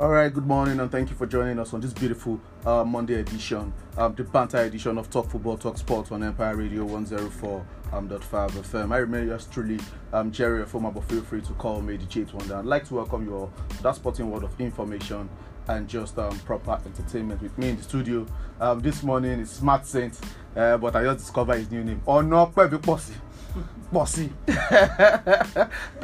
All right, good morning, and thank you for joining us on this beautiful uh, Monday edition, um, the banter edition of Talk Football, Talk Sports on Empire Radio 104.5 um, FM. I remember yours truly, um, Jerry, a former, but feel free to call me the Chate Wonder. I'd like to welcome you all to that sporting world of information and just um, proper entertainment with me in the studio. Um, this morning is Smart Saint, uh, but I just discovered his new name. Oh no, Pepe Posse. Bossy.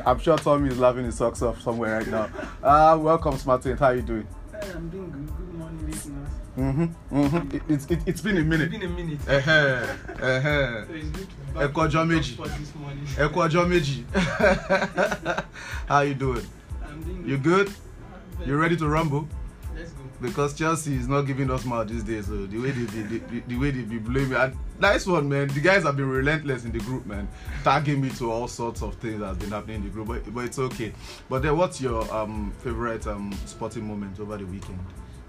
I'm sure Tommy is laughing his socks off somewhere right now. Uh, welcome, Smart Saint. How are you doing? Hey, I'm doing good. Good morning, listeners. Mm-hmm. Mm-hmm. It, it's it, it's been a minute. It's been a minute. Uh-huh. Uh-huh. So it's good to be back kú ọjọ́ on méjì. for this morning. Ọjọ́ méjì. How you doing? I'm doing You good? You ready to rumble? Because Chelsea is not giving us mouth these days. So the way they, they, they, the way they be blaming, and nice one, man. The guys have been relentless in the group, man, tagging me to all sorts of things that's been happening in the group. But, but it's okay. But then, what's your um favorite um sporting moment over the weekend?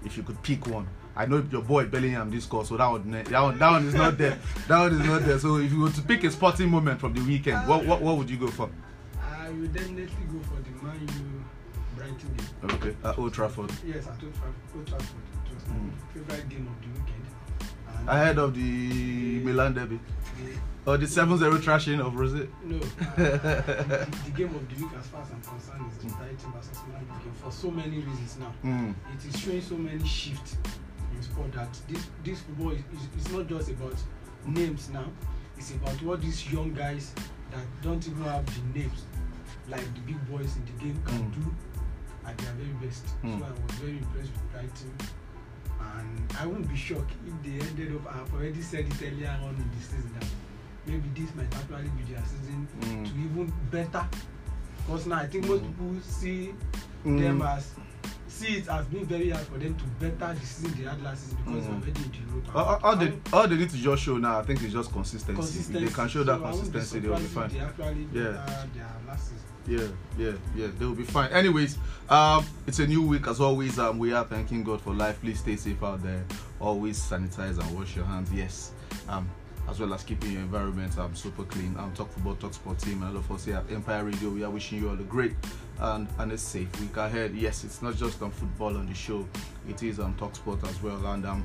If you could pick one. I know your boy Bellingham this score, so that one, that one, that one is not there. That one is not there. So if you were to pick a sporting moment from the weekend, what what, what would you go for? I will definitely go for the Man U Brighton game. Okay, at Old Trafford. Yes, at Old Trafford. Old Trafford. It was Mm. my favorite game of the weekend. And Ahead of the Milan derby the, or the 7-0 trashing of Rosé. no, uh, the, the game of the week, as far as I'm concerned, is the Brighton versus Man U game for so many reasons now. Mm. it is showing so many shifts in sport that this this football is, is, is not just about names now it's about what these young guys that don't even have the names like the big boys in the game can Mm. do at their very best Mm. so i was very impressed with brighton and i won't be shocked if they ended up i have already said it earlier on in the season that maybe this might actually be their season Mm. to even better because now i think most Mm. people see Mm. them as see it as being very hard for them to better the season they had last season because Mm. they're already in the Europa. all, all, all they all they need to just show now, I think, is just consistency. consistency. They can show that So be consistency, they will be fine. They actually Yeah. better their last season. Yeah, yeah, yeah, they will be fine. Anyways, um, it's a new week as always. Um, we are thanking God for life. Please stay safe out there. Always sanitize and wash your hands. Yes. Um, as well as keeping your environment um super clean. Um, talk football, talk sport team, and all of us here at Empire Radio. We are wishing you all a great and and a safe week ahead. Yes, it's not just on football on the show. It is on talk sport as well. And um,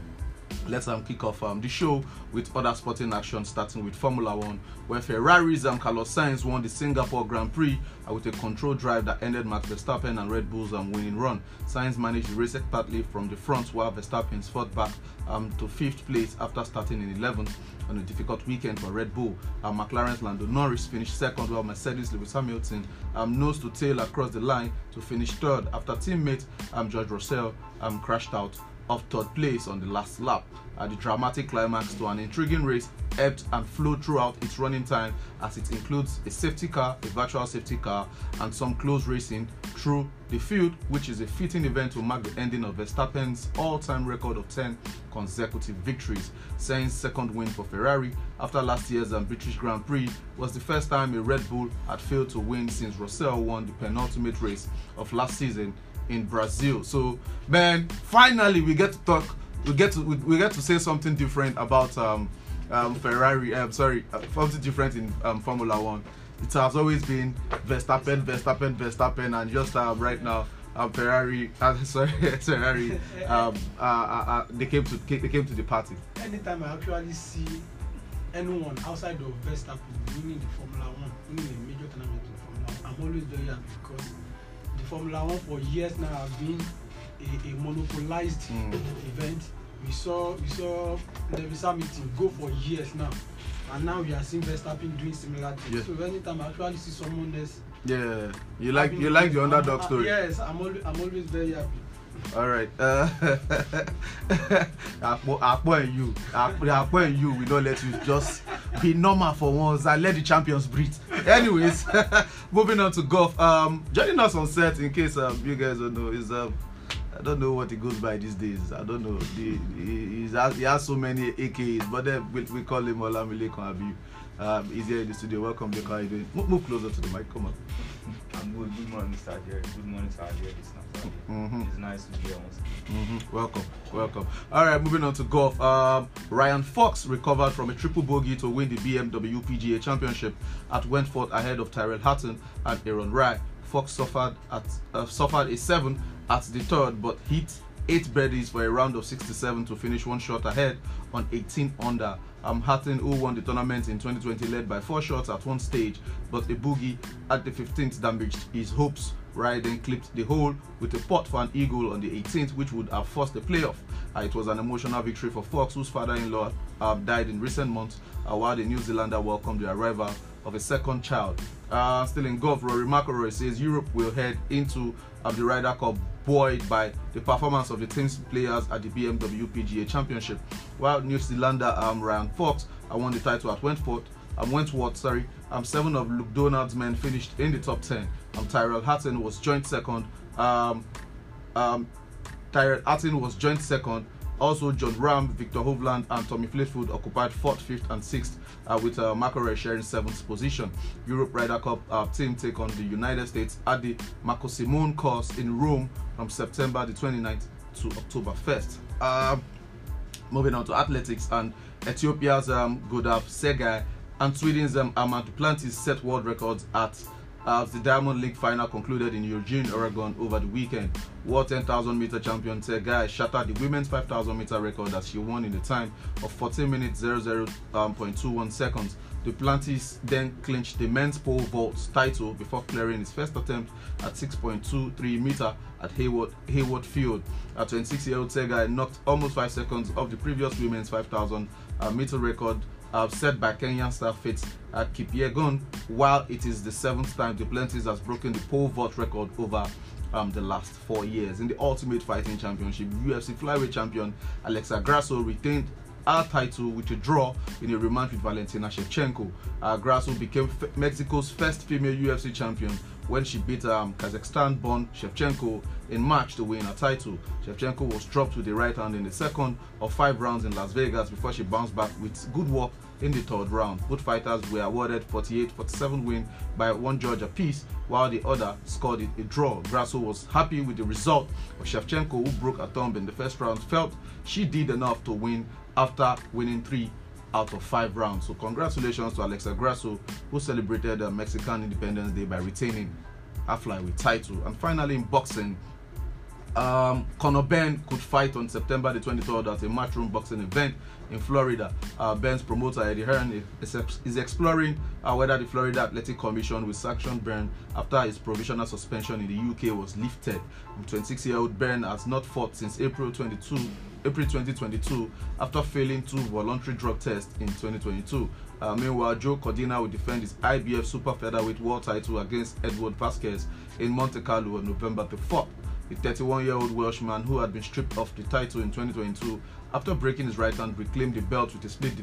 let's um kick off um the show with other sporting action starting with Formula One, where Ferrari's um Carlos Sainz won the Singapore Grand Prix uh, with a controlled drive that ended Max Verstappen and Red Bull's um winning run. Sainz managed the race expertly from the front while Verstappen fought back um to fifth place after starting in 11th a difficult weekend for Red Bull. Uh, McLaren's Lando Norris finished second while Mercedes Lewis Hamilton um, nose to tail across the line to finish third after teammate um, George Russell um, crashed out of third place on the last lap. The dramatic climax to an intriguing race ebbed and flowed throughout its running time as it includes a safety car, a virtual safety car, and some close racing through the field, which is a fitting event to mark the ending of Verstappen's all-time record of 10 consecutive victories. Sainz's second win for Ferrari after last year's British Grand Prix was the first time a Red Bull had failed to win since Russell won the penultimate race of last season in Brazil. So, man, finally we get to talk. We get to we, we get to say something different about um, um, Ferrari. I'm sorry, uh, something different in um, Formula One. It has always been Verstappen, Verstappen, Verstappen, and just um, right now. Um, Ferrari, uh, sorry, Ferrari. Um, uh, uh, uh, they came to they came to the party. Anytime I actually see anyone outside of Verstappen winning the Formula One, winning a major tournament in Formula One, I'm always very happy because the Formula One for years now have been a, a monopolized Mm. event. We saw we saw Lewis Hamilton go for years now, and now we are seeing Verstappen doing similar things. Yeah. So anytime I actually see someone else, Yeah, you like you like the underdog Uh, story. Yes, I'm always I'm always very happy. All right. Uh, Akpo and you, Akpo, Akpo and you, we don't let you just be normal for once and let the champions breathe. Anyways, moving on to golf. Um, joining us on set in case um you guys don't know is um. I don't know what he goes by these days. I don't know. The, he, has, he has so many AKs, but then we, we call him Olamile Abiy. Um, he's here in the studio. Welcome, Dick. How are you doing? Move, move closer to the mic. Come on. I'm good. Good morning, Mr. Jerry. Good morning to our dear listeners. Mhm. It's nice to be here once. hmm Welcome, welcome. All right, moving on to golf. Um, Ryan Fox recovered from a triple bogey to win the BMW PGA Championship at Wentworth ahead of Tyrell Hatton and Aaron Rai. Fox suffered at uh, suffered a seven at the third, but hit eight birdies for a round of 67 to finish one shot ahead on 18 under. Um, Hatton, who won the tournament in 2020, led by four shots at one stage, but a boogie at the 15th damaged his hopes. Ryden clipped the hole with a putt for an eagle on the 18th, which would have forced the playoff. Uh, it was an emotional victory for Fox, whose father-in-law uh, died in recent months, uh, while the New Zealander welcomed the arrival of a second child. Uh, still in golf, Rory McIlroy says Europe will head into uh, the Ryder Cup buoyed by the performance of the team's players at the BMW PGA Championship. While New Zealander um, Ryan Fox uh, won the title at Wentworth, um, Wentworth, sorry, um, seven of Luke Donald's men finished in the top ten. Um, Tyrell Hatton was joint second. Um, um, Tyrell Hatton was joint second. Also, Jon Rahm, Viktor Hovland, and Tommy Fleetwood occupied fourth, fifth, and sixth, uh, with uh, McIlroy sharing seventh position. Europe Ryder Cup uh, team take on the United States at the Marco Simone course in Rome from September the 29th to October 1st. Um, moving on to athletics, and Ethiopia's um, Gudaf Tsegay and Sweden's um, Armand Duplantis set world records at as the Diamond League final concluded in Eugene, Oregon over the weekend. World 10,000 meter champion Tsegay shattered the women's 5,000 meter record as she won in the time of 14 minutes 00.21 um, seconds. Duplantis then clinched the men's pole vault title before clearing his first attempt at 6.23 meter at Hayward, Hayward Field. A 26-year-old Tsegay knocked almost 5 seconds off the previous women's 5,000 uh, meter record uh, set by Kenyan star Fitz at Kipyegon, while it is the seventh time the Duplantis has broken the pole vault record over um, the last four years. In the Ultimate Fighting Championship, UFC flyweight champion Alexa Grasso retained her title with a draw in a rematch with Valentina Shevchenko. Uh, Grasso became F- Mexico's first female UFC champion when she beat um, Kazakhstan-born Shevchenko in March to win a title. Shevchenko was dropped with the right hand in the second of five rounds in Las Vegas before she bounced back with good work in the third round. Both fighters were awarded 48-47 win by one judge apiece, while the other scored a draw. Grasso was happy with the result, but Shevchenko, who broke a thumb in the first round, felt she did enough to win after winning three out of five rounds. So congratulations to Alexa Grasso, who celebrated uh, Mexican Independence Day by retaining a flyweight title. And finally, in boxing, um, Conor Benn could fight on September the 23rd at a matchroom boxing event in Florida. Uh, Benn's promoter Eddie Hearn is, exploring uh, whether the Florida Athletic Commission will sanction Benn after his provisional suspension in the UK was lifted. 26-year-old Ben has not fought since April 22, April 2022 after failing two voluntary drug tests in 2022. Uh, meanwhile, Joe Cordina will defend his IBF Super Featherweight World title against Edward Vasquez in Monte Carlo on November the 4th. The 31 year old Welshman, who had been stripped of the title in 2022 after breaking his right hand, reclaimed the belt with a split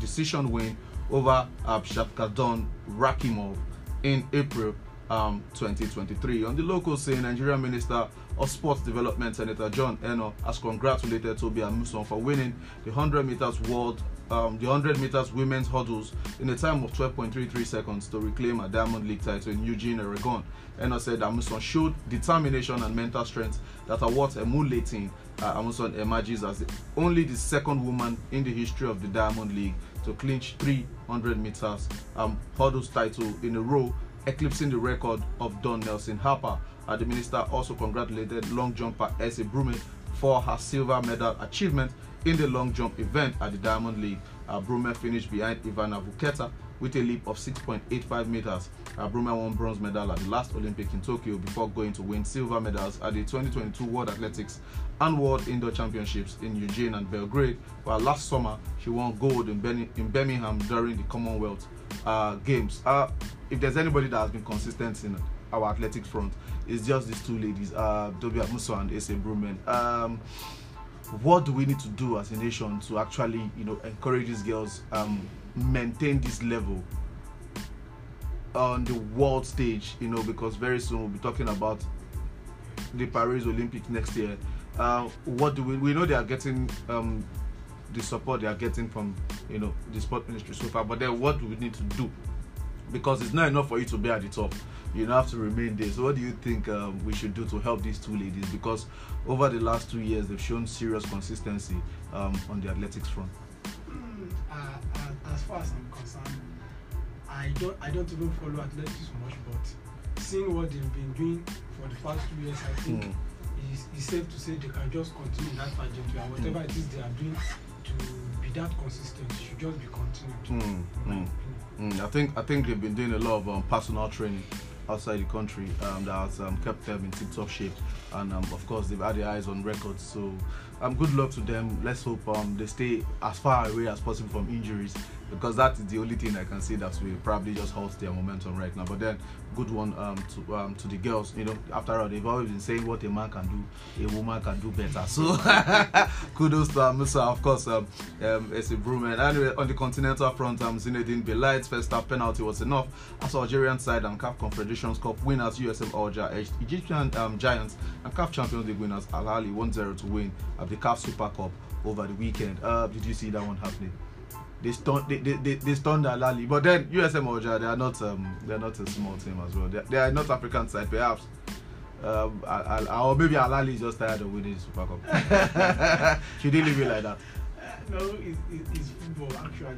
decision win over Abshakadon Rakimov in April um, 2023. On the local scene, Nigerian Minister of Sports Development, Senator John Enoh, has congratulated Tobi Amusan for winning the 100 meters world um, the 100 meters women's hurdles in a time of 12.33 seconds to reclaim a Diamond League title in Eugene, Oregon. Enoh said Amusan showed determination and mental strength that are worth emulating uh, Amusan emerges as the, only the second woman in the history of the Diamond League to clinch 300 meters um, hurdles title in a row eclipsing the record of Don Nelson Harper. Uh, the minister also congratulated long jumper Ese Brume for her silver medal achievement in the long jump event at the Diamond League. Uh, Brume finished behind Ivana Vuleta with a leap of 6.85 meters. Uh, Brume won bronze medal at the last Olympic in Tokyo before going to win silver medals at the 2022 World Athletics and World Indoor Championships in Eugene and Belgrade. While last summer she won gold in, ben- in Birmingham during the Commonwealth uh, Games. Uh, if there's anybody that has been consistent in our athletics front, it's just these two ladies, uh, Tobi Amusan and Ese Brumen. Um, what do we need to do as a nation to actually, you know, encourage these girls um, maintain this level on the world stage? You know, because very soon we'll be talking about the Paris Olympics next year. Uh, what do we? We know they are getting um, the support they are getting from you know the sport ministry so far, but then what do we need to do? Because it's not enough for you to be at the top you have to remain there. So, what do you think um, we should do to help these two ladies? Because over the last two years, they've shown serious consistency um, on the athletics front. Uh, as, far as I'm concerned, I don't I don't even follow athletics much, but seeing what they've been doing for the past two years, I think Mm. it's, it's safe to say they can just continue that trajectory and whatever it is they are doing to be that consistent should just be continued. Mm, mm. Mm, I think I think they've been doing a lot of um, personal training outside the country um, that has um, kept them in tip-top shape, and um, of course they've had their eyes on records. So, um, good luck to them. Let's hope um, they stay as far away as possible from injuries, because that is the only thing I can see that will probably just halt their momentum right now. But then, good one um, to um, to the girls. You know, after all, they've always been saying what a man can do, a woman can do better. So, kudos to Musa. Of course, um, um, it's improvement. Anyway, on the continental front, um, Zineddine Belaïd's first half penalty was enough as Algerian side and CAF Confederations Cup winners USM Alger edged Egyptian um, Giants and CAF Champions League winners Al Ahly 1-0 to win at the CAF Super Cup over the weekend. Uh, did you see that one happening? They stunned, they, they, they, they stunned Al Ahly, but then USM Alger they are not um, they are not a small team as well. They, they are not African side, perhaps. Um, Al, Al, or maybe Al Ahly is just tired of winning the Super Cup. Should they leave it like that? Uh, no, it, it, it's football actually,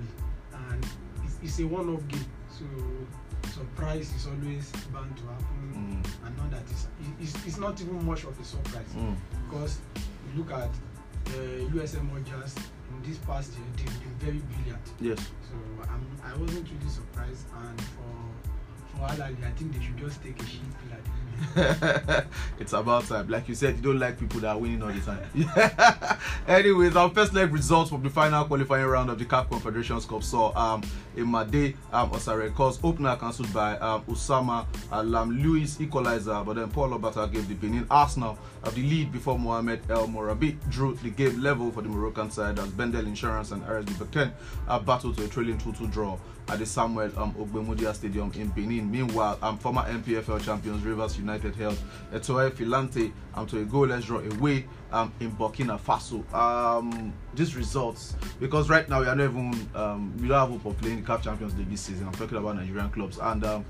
and it's, it's a one-off game. So surprise is always bound to happen, Mm. and not that it's, it's it's not even much of a surprise Mm. because you look at uh, USM in this past year, they've been very brilliant. Yes. So I'm, I wasn't really surprised, and for for Al Ahly, I think they should just take a sheep pill at the moment. it's about time. Like you said, you don't like people that are winning all the time. Anyways, our first leg results from the final qualifying round of the CAF Confederations Cup saw um Imade um Osareko's opener cancelled by um Usama Alam Lewis equalizer, but then Paul Obata gave the Benin Arsenal of the lead before Mohamed El Morabi drew the game level for the Moroccan side as Bendel Insurance and RSB Berkane uh, battled to a trailing 2-2 draw at the Samuel um, Ogbemudia Stadium in Benin. Meanwhile, um, former NPFL champions Rivers United held Etoile Filante um, to a goalless draw away um, in Burkina Faso. Um, these results, because right now we are not even, um, we don't have hope of playing the CAF Champions League this season. I'm talking about Nigerian clubs. And um,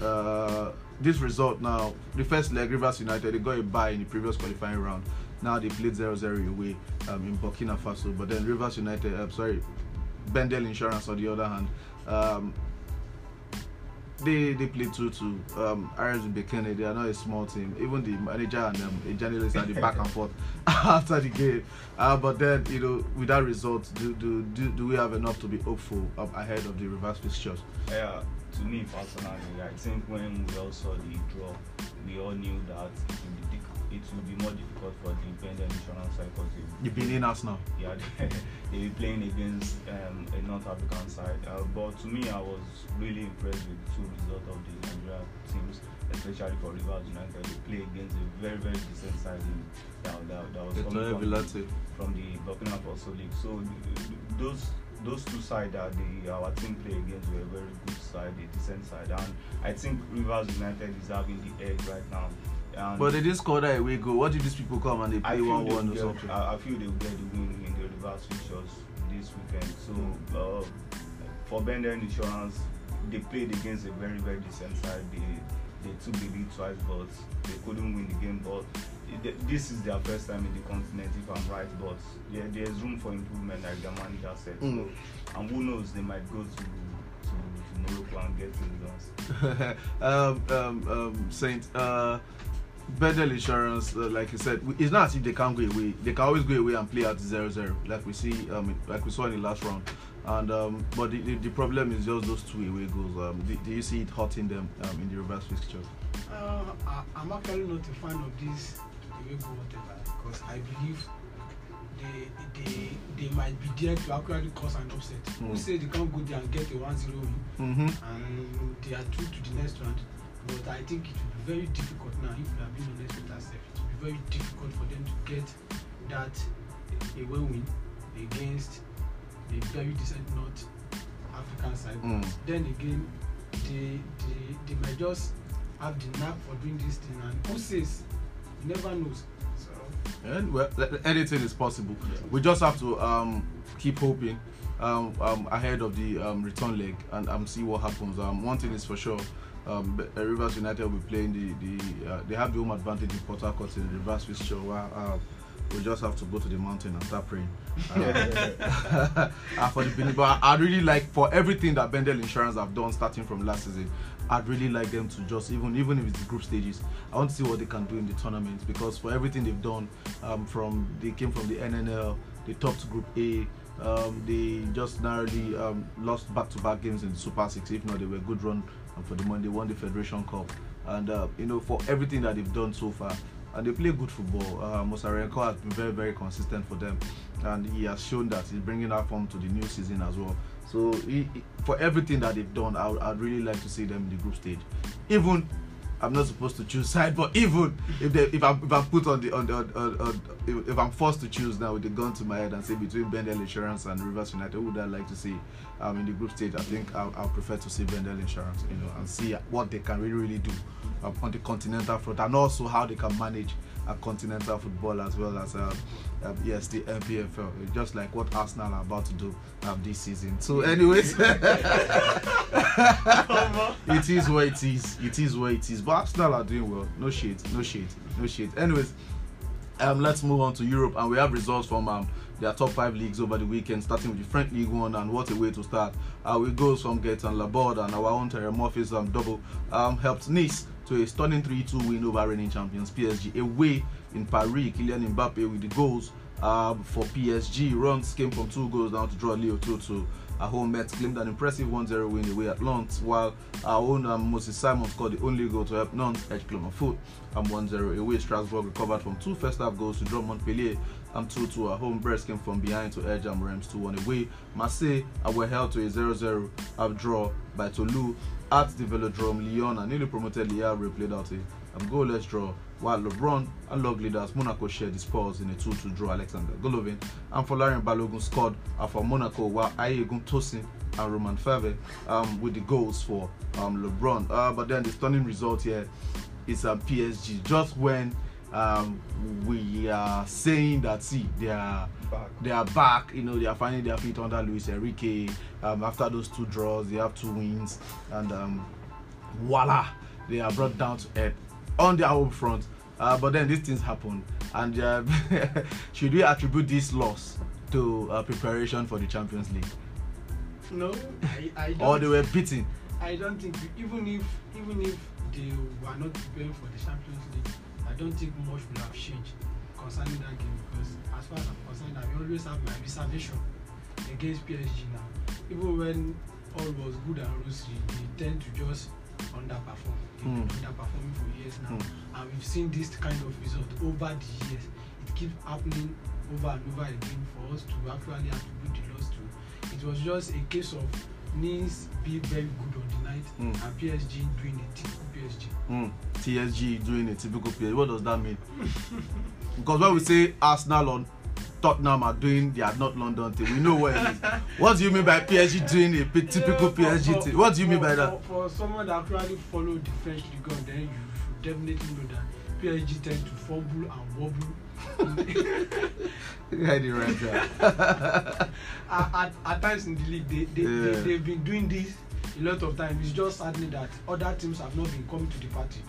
uh, this result now, the first leg, Rivers United, they got a bye in the previous qualifying round. Now they played 0 0 away um, in Burkina Faso. But then Rivers United, uh, sorry, Bendel Insurance on the other hand, um, they they play 2 2. Um, RSB Berkane, they are not a small team. Even the manager and um, a journalist are the back and forth after the game. Uh, but then, you know, with that result, do, do, do, do we have enough to be hopeful ahead of the reverse fixtures? Yeah, to me personally, I think when we all saw the draw, we all knew that be, dic- it would be more difficult for the independent insurance side because The Benin Arsenal. yeah, they, they were playing against um, a North African side. Uh, but to me, I was really impressed with the two results of the Nigeria teams, especially for Rivers United. They play against a very, very decent side in, that, that, that was coming from, Filante. from the Burkina Faso League. So th- th- those those two sides that the our team play against were a very good side, a decent side, and I think Rivers United is having the edge right now. And But they didn't score that away goal. What did these people come and they play feel 1 they 1 or something? I, I feel they will get the win in the reverse fixtures this weekend. So uh, for Bendel Insurance, they played against a very very decent side. They they took the lead twice, but they couldn't win the game. But it- this is their first time in the continent, if I'm right. But yeah, there's room for improvement, like the manager said. Mm. So, and who knows, they might go to to, to Morocco and get results. um, um, um, Saint, uh, Bendel Insurance, uh, like you said, it's not as if they can't go away. They can always go away and play at 0 0, like we see, um, like we saw in the last round. And um, but the, the, the problem is just those two away goals. Um, do, do you see it hurting them um, in the reverse fixtures? Uh, I, I'm actually not a fan of this away goal whatever because I believe they they they might be there to actually cause an upset. Who Mm. say they can't go there and get a 1-0 win Mm-hmm. and they are through to the next round. But I think it will be very difficult now if we are being honest with ourselves. It will be very difficult for them to get that away win against a very decent North African side. Mm. Then again, they, they they might just have the knack for doing this thing, and who says? You never knows. So And well, th- th- anything is possible. Yeah. We just have to um, keep hoping um, um, ahead of the um, return leg and um, see what happens. Um, one thing is for sure. Um, Rivers United will be playing the, the uh, they have the home advantage in Port Harcourt in the reverse fixture while uh, we just have to go to the mountain and start praying. Uh, for the but I, really like for everything that Bendel Insurance have done starting from last season. I'd really like them to just even even if it's the group stages. I want to see what they can do in the tournament because for everything they've done, um, from they came from the NNL, they topped Group A. Um, they just narrowly um, lost back-to-back games in the Super Six. If not, they were a good run and for the. They won the Federation Cup, and uh, you know for everything that they've done so far, and they play good football. Uh, Mosarenko has been very very consistent for them, and he has shown that he's bringing that form to the new season as well. So he, he- for everything that they've done, I I'd really like to see them in the group stage. Even I'm not supposed to choose side, but even if they, if I'm if I'm put on the on the on, on, on if, I'm forced to choose now with the gun to my head and say between Bendel Insurance and Rivers United, who would I like to see um, in the group stage? I think I'll, I'll prefer to see Bendel Insurance, you know, and see what they can really really do um, on the continental front, and also how they can manage a continental football as well as um, um, yes the NPFL, just like what Arsenal are about to do um, this season. So, anyways. it is what it is. It is what it is. But Arsenal are doing well. No shade. No shade. No shade. Anyways, um, let's move on to Europe, and we have results from um their top five leagues over the weekend, starting with the French League One, and what a way to start. Uh, we goes from Gaetan Laborde and our own Terem Moffi's um, double um, helped Nice to a stunning 3-2 win over reigning champions PSG away in Paris. Kylian Mbappe with the goals um, for PSG. Rennes came from two goals down to draw Leo 2-2. Our home Metz claimed an impressive 1-0 win away at Lens, while our own um, Moses Simon scored the only goal to help Nantes edge Clermont-Foot um, 1-0 away. Strasbourg recovered from two first half goals to draw Montpellier and 2-2. Our home Brest came from behind to edge um, Reims 2-1 away. Marseille were held to a 0-0 um, draw by Toulouse at the Velodrome. Lyon and newly promoted Lyon replayed out a goalless draw, while LeBron and log leaders Monaco shared the spoils in a 2-2 draw. Alexander Golovin and for Folarin Balogun scored for Monaco, while Ayegun Tosin and Romain Faivre um, with the goals for um, LeBron. Uh, but then the stunning result here is um, PSG. Just when um, we are saying that, see, they are Back. they are back. You know, they are finding their feet under Luis Enrique. Um, after those two draws, they have two wins, and um, voila, they are brought down to earth on their home front. Uh, but then these things happen, and uh, should we attribute this loss to uh, preparation for the Champions League, No, I, I don't. or they were beaten? I don't think even if even if they were not preparing for the Champions League, I don't think much will have changed concerning that game because as far as I'm concerned, I always have my reservation against PSG now. Even when all was good and rosy, they tend to just underperform. Hmm. underperforming for years now, Hmm. and we've seen this kind of result over the years. It keeps happening over and over again for us to actually attribute the loss to. It was just a case of Nice being very good on the night Hmm. and PSG doing a typical PSG. Mm, TSG doing a typical PSG. What does that mean? because when we say Arsenal or Tottenham are doing their not London thing, we know what it is. What do you mean by PSG doing a typical PSG thing? What do you mean by that? For, for someone that actually follow the French league, then you definitely know that PSG tend to fumble and wobble. Yeah, the right there. at, at, at times in the league, they, they, Yeah. they, they've been doing this a lot of times. It's just sadly that other teams have not been coming to the party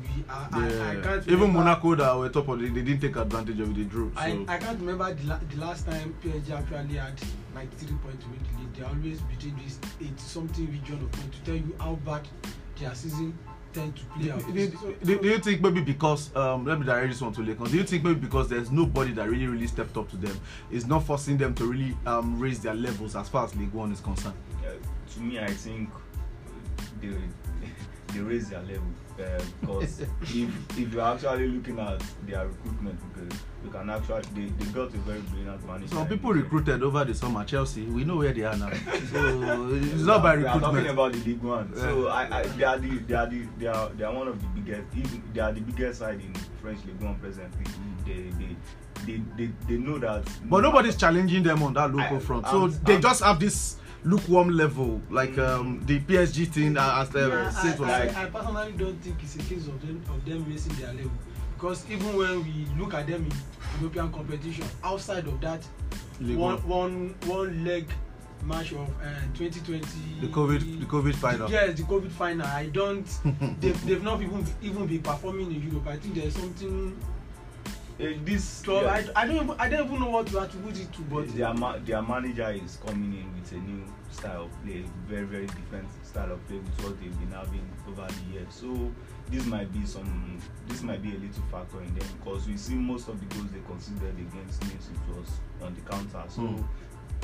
we are. I, I Yeah. can't Even remember- Monaco that were top of the, they didn't take advantage of it, they drew. So I, I can't remember the, la- the last time PSG actually had like three points to win the league. They always between this eight something region of point to tell you how bad their season tend to play out. do, do, do, do you think maybe because um let me direct this one to Lakers? Do you think maybe because there's nobody that really really stepped up to them, is not forcing them to really um raise their levels as far as League One is concerned? Uh, to me, I think they they raise their level uh, because if if you're actually looking at their recruitment, because you can actually they, they got a very brilliant manager. Some people recruited over the summer. Chelsea, we know where they are now. So it's not by we are talking recruitment. about the League One. So I, I they are the they are the they are they are one of the biggest even they are the biggest side in French League One presently. They they they they, they know that. But nobody's challenging them on that local I- front. I'm- So they I'm- just have this lukewarm level, like um, the PSG thing. Uh, as the Yeah, Saints was I, like. I, personally don't think it's a case of them of them raising their level because even when we look at them in European competition outside of that League One. one one leg match of uh, 2020 The COVID, the COVID final. yes the covid final i don't they've, they've not even even been performing in europe i think there's something eh, this club. yeah, I, I don't even I don't even know what to attribute it to, but their ma their manager is coming in with a new style of play very very different style of play with what they've been having over the years so this might be some this might be a little factor in them because we see most of the goals they considered against Nice it was on the counter so Mm.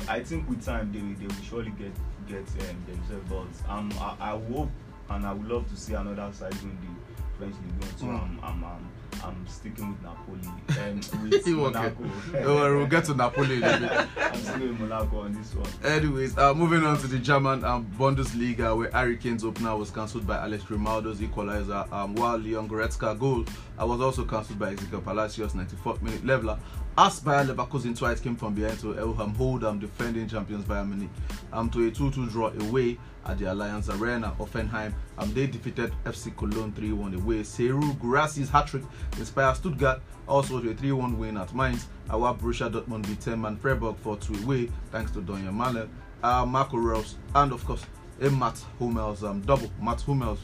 I think with time they will they will surely get get um, themselves but um I, I hope and I would love to see another side win the League One so Mm. I'm I'm I'm sticking with Napoli um, with Monaco Don't we'll get to Napoli in a bit. I'm sticking with Monaco on this one. Anyways, uh, moving on to the German um, Bundesliga, where Harry Kane's opener was cancelled by Alex Grimaldo's equalizer, um, while Leon Goretzka goal uh, was also cancelled by Exequiel Palacios 94th minute leveler. As Bayer Leverkusen twice came from behind to Elham hold um, defending champions Bayern Munich um, to a 2-2 draw away at the Allianz Arena, Hoffenheim. Um, they defeated FC Cologne 3-1 away. Serhou Guirassy's hat-trick inspired Stuttgart also to a 3-1 win at Mainz. Our Borussia Dortmund beat 10-man Freiburg 4-2 away thanks to Donyell Malen, uh, Marco Reus, and of course a Mats Hummels um, double. Mats Hummels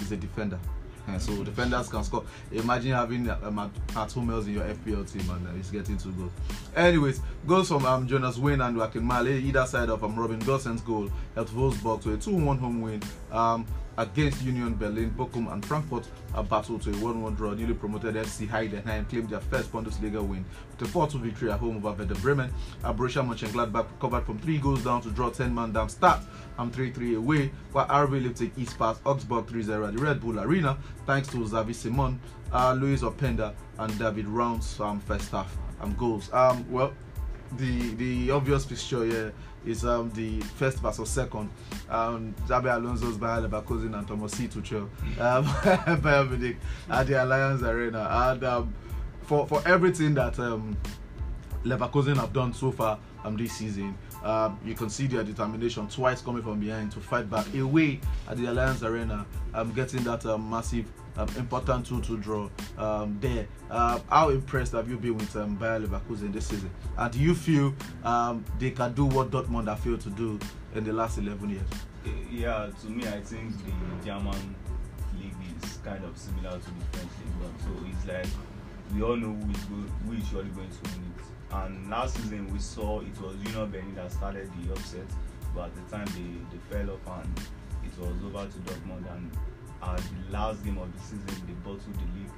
is a defender. So defenders can score. Imagine having Matt, Matt in your FPL team and uh, he's getting two goals. Anyways, goals from um, Jonas Wind and Joakim Mæhle, either side of um, Robin Gosens's goal, helped Wolfsburg to a 2-1 home win um, against Union Berlin. Bochum and Frankfurt are battled to a 1-1 draw. Newly promoted FC Heidenheim claimed their first Bundesliga win with a 4-2 victory at home over Werder Bremen. Borussia Mönchengladbach recovered from three goals down to draw 10-man Darmstadt and 3-3 away, while RB Leipzig East passed Augsburg 3-0 at the Red Bull Arena thanks to Xavi Simon, uh, Loïs Openda and David Rounds um, first half um, goals. Um, well, the the obvious fixture here is um the first versus second. Um, Xabi Alonso's Bayer Leverkusen and Thomas Tuchel um, Bayern Munich at the Allianz Arena, and um, for for everything that um, Leverkusen have done so far um, this season. Um, you can see their determination twice coming from behind to fight back away at the Allianz Arena, um, getting that um, massive, um, important 2 2 draw um, there. Uh, how impressed have you been with um, Bayer Leverkusen this season? And do you feel um, they can do what Dortmund have failed to do in the last 11 years? Eh, Yeah, to me, I think the German league is kind of similar to the French league. So it's like we all know who is, go, who is surely going to win it. And last season we saw it was you know Berlin that started the upset, but at the time they, they fell off and it was over to Dortmund. And at the last game of the season they bottled the league.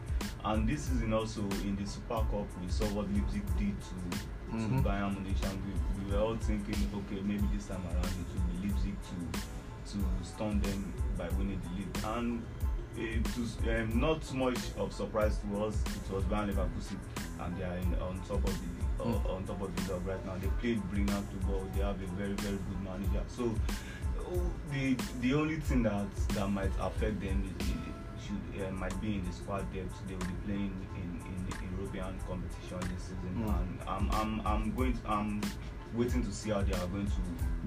And this season also in the Super Cup we saw what Leipzig did to Mhm. to Bayern Munich, and we, we were all thinking, okay, maybe this time around it will be Leipzig to to stun them by winning the league. And it was um, not much of surprise to us. It was Bayern Leverkusen, and they are in, on top of the uh, Mm. on top of the league right now. They played brilliant football. They have a very very good manager. So oh, the the only thing that that might affect them is, should uh, might be in the squad depth. They will be playing in in the European competition this season, Mm. and I'm I'm I'm going to, I'm waiting to see how they are going to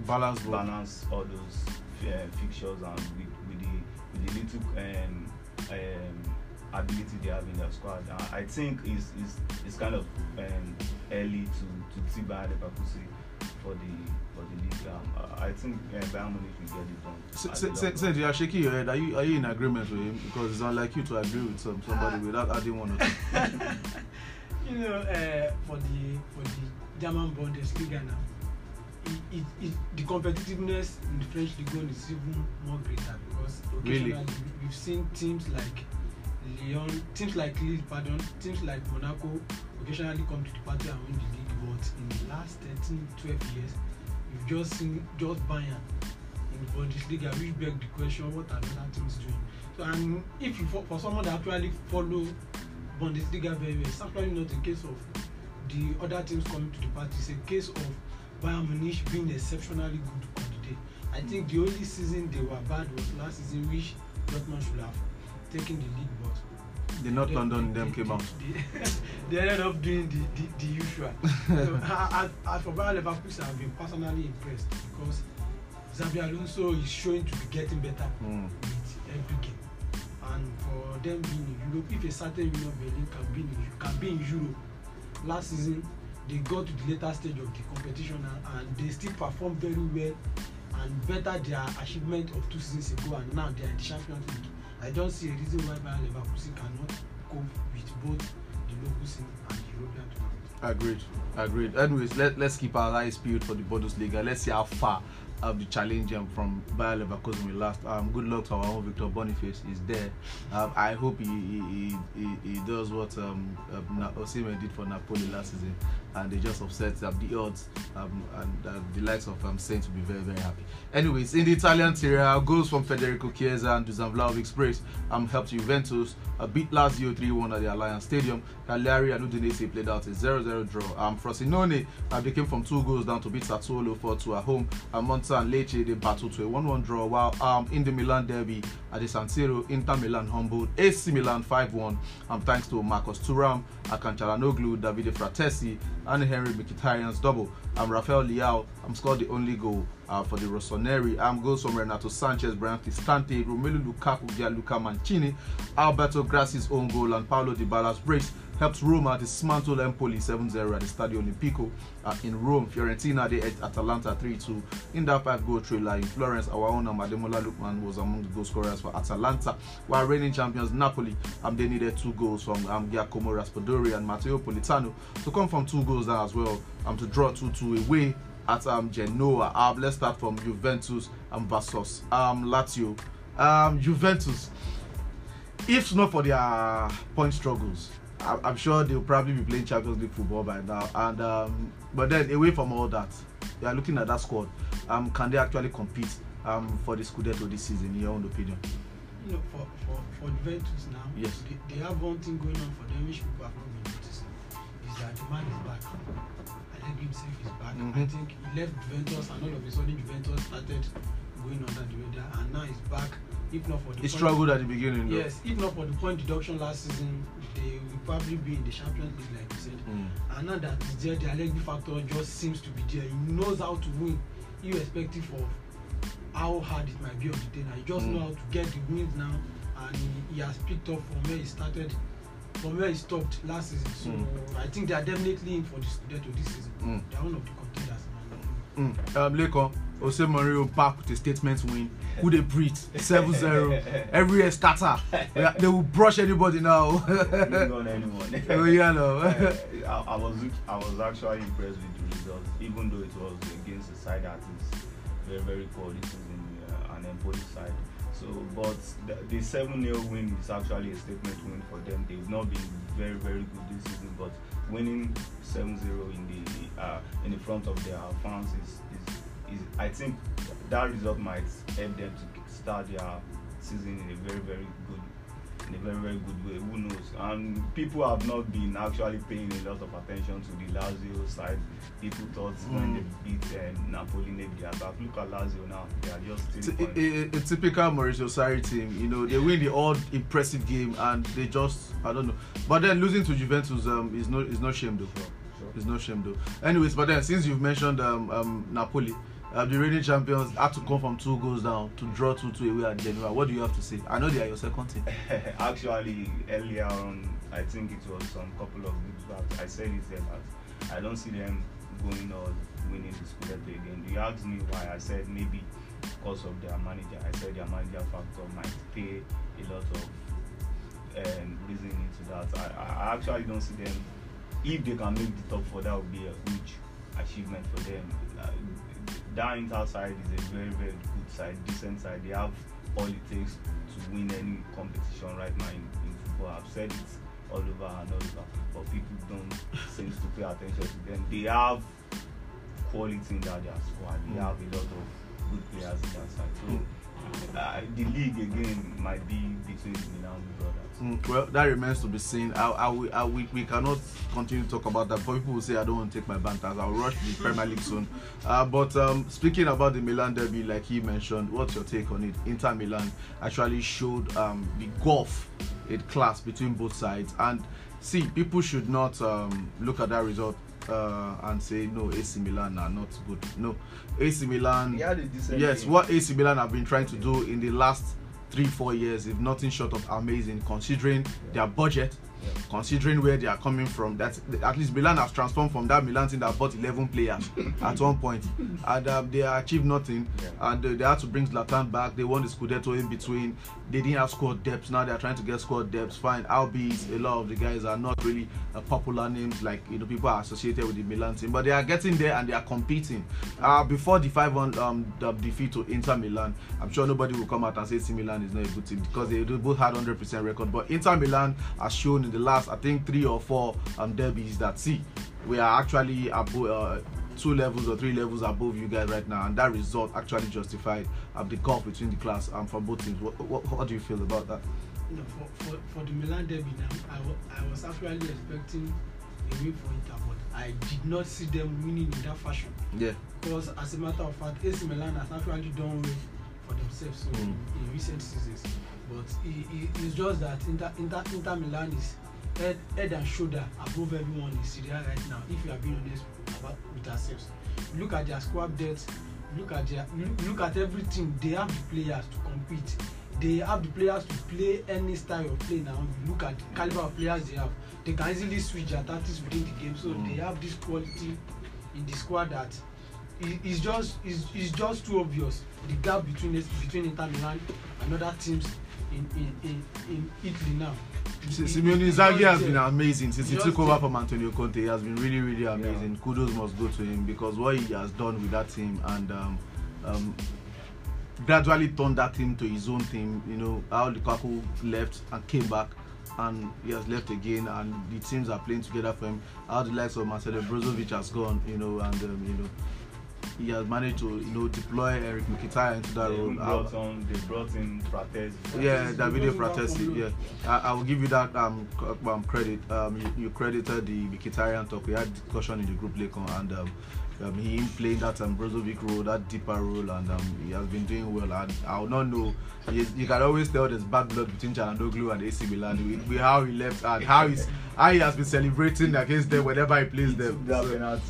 Balance balance all those uh, fixtures and with, with the with the little um, um, ability they have in their squad. Uh, I think it's, it's, it's kind of um, early to to see Bayern Leverkusen for the for the league. Um, I I think Bayern Munich will get it done. at the Since level. you are shaking your head, are you are you in agreement with him? Because it's unlike you to agree with some, somebody without adding one or two. you know, uh, for the for the German Bundesliga now, it, it, it, the competitiveness in the French League One is even more greater because Really? occasionally we've seen teams like Lyon, teams like Lille, pardon, teams like Monaco occasionally come to the party and win the league. But in the last 13, 12 years, we've just seen just Bayern in the Bundesliga, which beg the question, what are the other teams doing? So, and if you for, for someone that actually follow Bundesliga very well, it's actually not a case of the other teams coming to the party. It's a case of Bayern Munich being exceptionally good on the day. I think the only season they were bad was last season, which Dortmund should have taken the lead, but They- London they- them they- came out. They, ended up doing the the, the usual. so, as, as for Bayern Leverkusen, I've been personally impressed because Xabi Alonso is showing to be getting better Mm. with every game. And for them being in Europe, if a certain Union Berlin can be in, can be in Europe, last season they got to the later stage of the competition and, and they still performed very well and better their achievement of two seasons ago and now they are in the Champions League. I don't see a reason why Bayern Leverkusen cannot cope with both the local scene and the European tournament. Agreed. Agreed. Anyways, let, let's keep our eyes peeled for the Bundesliga. Let's see how far of the challenge from Bayer Leverkusen we last. Um, good luck to our own Victor Boniface. He's there. Um, I hope he he, he, he does what um, um, Osimhen did for Napoli last season, and they just upset um, the odds. Um, and uh, the likes of um, Saints will be very very happy. Anyways, in the Italian Serie A, goals from Federico Chiesa and Dusan Vlahovic Brace um, helped Juventus uh, beat Lazio 3-1 at the Allianz Stadium. Cagliari and Udinese played out a 0-0 draw. Um, Frosinone uh, they came from two goals down to beat Sassuolo 4-2 at home. Uh, Monza and Lecce they battled to a 1-1 draw. While um, in the Milan derby at the San Siro, Inter Milan humbled AC Milan 5-1. Um, thanks to Marcus Thuram, Hakan Çalhanoğlu, Davide Fratesi, and Henrikh Mkhitaryan's double. Um, Rafael Leao um, scored the only goal uh, for the Rossoneri. Um, goals from Renato Sanches, Bryan Cristante, Romelu Lukaku, Gianluca Mancini, Alberto Grassi's own goal, and Paulo Dybala's brace helped Roma dismantle Empoli 7-0 at the Stadio Olimpico uh, in Rome. Fiorentina they at Atalanta 3-2 in that five-goal thriller in Florence. Our own um, Ademola Lookman was among the goal scorers for Atalanta, while reigning champions Napoli um, they needed two goals from um, Giacomo Raspadori and Matteo Politano to come from two goals down as well um, to draw 2-2 away at um, Genoa. Um, let's start from Juventus um, versus um, Lazio. Um, Juventus, if not for their point struggles, I'm sure they'll probably be playing Champions League football by now. And um, but then away from all that, they are looking at that squad. Um, can they actually compete um, for the Scudetto this season, in your own opinion? You know, for, for, for Juventus now, Yes. they, they have one thing going on for them which people have not been noticing. Is that the man is back. Allegri himself is back. I Mhm. think he left Juventus and all of a sudden Juventus started going under the radar and now he's back. If not for the He point- struggled at the beginning. though. Yes, if not for the point deduction last season, they will probably be in the Champions League, like you said. Mm. And now that he's there, the Allegri factor just seems to be there. He knows how to win, irrespective of how hard it might be on the day. Now he just Mm. know how to get the wins now, and he, he has picked up from where he started, from where he stopped last season. So Mm. I think they are definitely in for the Scudetto this season. Mm. They are one of the contenders. Mm. Um, Lekon, Jose Mourinho back with a statement win. Who they breathe 7-0. Every year starter. They will brush anybody now. On anyone. oh yeah, no. I, I was I was actually impressed with the results, even though it was against a side that is very very poor this season, uh, an Empoli side. So, but the, the seven 0 win is actually a statement win for them. They've not been very very good this season, but winning 7-0 in the uh, in the front of their fans is, is is I think that result might help them to start their season in a very very good in a very very good way. Who knows? And people have not been actually paying a lot of attention to the Lazio side. People thought when Mm. they beat uh, Napoli, maybe they are back. Look at Lazio now; they are just It's still. a, a, a typical Maurizio Sarri team. You know, they win the odd impressive game and they just I don't know. But then losing to Juventus um is not is not shame though. It's no shame though. Anyways, but then since you've mentioned um, um Napoli, uh, the reigning champions had to come from two goals down to draw two two away at Genoa. What do you have to say? I know they are your second team. Actually, earlier on, I think it was some couple of weeks back. I said it there that I don't see them going or winning the Scudetto again. You asked me why. I said maybe because of their manager. I said their manager factor might pay a lot of um, reasoning into that. I, I actually don't see them. If they can make the top four, that would be a huge achievement for them. Uh, that Inter side is a very very good side, decent side. They have all it takes to win any competition right now in, in football. I've said it all over and all over, but people don't seem to pay attention to them. They have quality in their squad. They Mm. have a lot of good players in that side. So uh, the league again might be between Milan brothers. Mm, well, that remains to be seen. I, I, we- I, we, we cannot continue to talk about that. For people will say I don't want to take my banters, I'll rush the Premier League soon. Uh, but um, speaking about the Milan derby, like he mentioned, what's your take on it? Inter Milan actually showed um, the gulf in class between both sides. And see, people should not um, look at that result uh, and say no, AC Milan are not good. No, AC Milan. He had a decent Yes, what AC Milan have been trying to do in the last three, four years is nothing short of amazing, considering their budget considering where they are coming from. That at least Milan has transformed from that Milan team that bought 11 players at one point, and um, they achieved nothing. Yeah. And uh, they had to bring Zlatan back. They won the Scudetto in between. They didn't have squad depth. Now they are trying to get squad depth. Fine, albeit a lot of the guys are not really uh, popular names like you know people are associated with the Milan team, but they are getting there and they are competing. Uh, before the 5-1 um, the defeat to Inter Milan, I'm sure nobody will come out and say AC Milan is not a good team because they, they both had 100% record. But Inter Milan has shown in the last, I think, three or four um, derbies that see we are actually above. Uh, two levels or three levels above you guys right now and that result actually justified um, the gulf between the class um, for both teams what, what, what do you feel about that know, for, for, for the Milan derby now, I, I was actually expecting a win for Inter, but I did not see them winning in that fashion. yeah Because as a matter of fact, AC Milan has actually done well for themselves so Mm. in recent seasons. But it, it, it's just that Inter, Inter, Inter Milan is head, head and shoulder above everyone in Syria right now. If you are being honest about with ourselves, look at their squad depth. Look at their look, look at everything. They have the players to compete. They have the players to play any style of play now. You look at the caliber of players they have. They can easily switch their tactics within the game. So Mm. they have this quality in the squad that it, it's just it's, it's just too obvious the gap between between Inter Milan and other teams in in in, in Italy now. Si- It- Simeone it's Inzaghi has been amazing since he took over there. from Antonio Conte. He has been really, really amazing. Kudos must go to him because what he has done with that team and um, um, gradually turned that team to his own team. You know how Lukaku left and came back, and he has left again, and the teams are playing together for him. How the likes of Marcelo Brozovic has gone, you know, and um, you know he has managed to you know deploy Eric Mkhitaryan into that They role. brought on, they brought in Fratesi. yeah, Davide Fratesi. Yeah, I, I will give you that um, um credit. Um, you, you credited the Mkhitaryan talk. We had discussion in the group later, and um, um, he playing that um, Brozovic role, that deeper role, and um, he has been doing well. And I will not know. You, you can always tell there's bad blood between Calhanoglu and AC Milan. With, with how he left and how he's how he has been celebrating against them whenever he plays them. that penalty.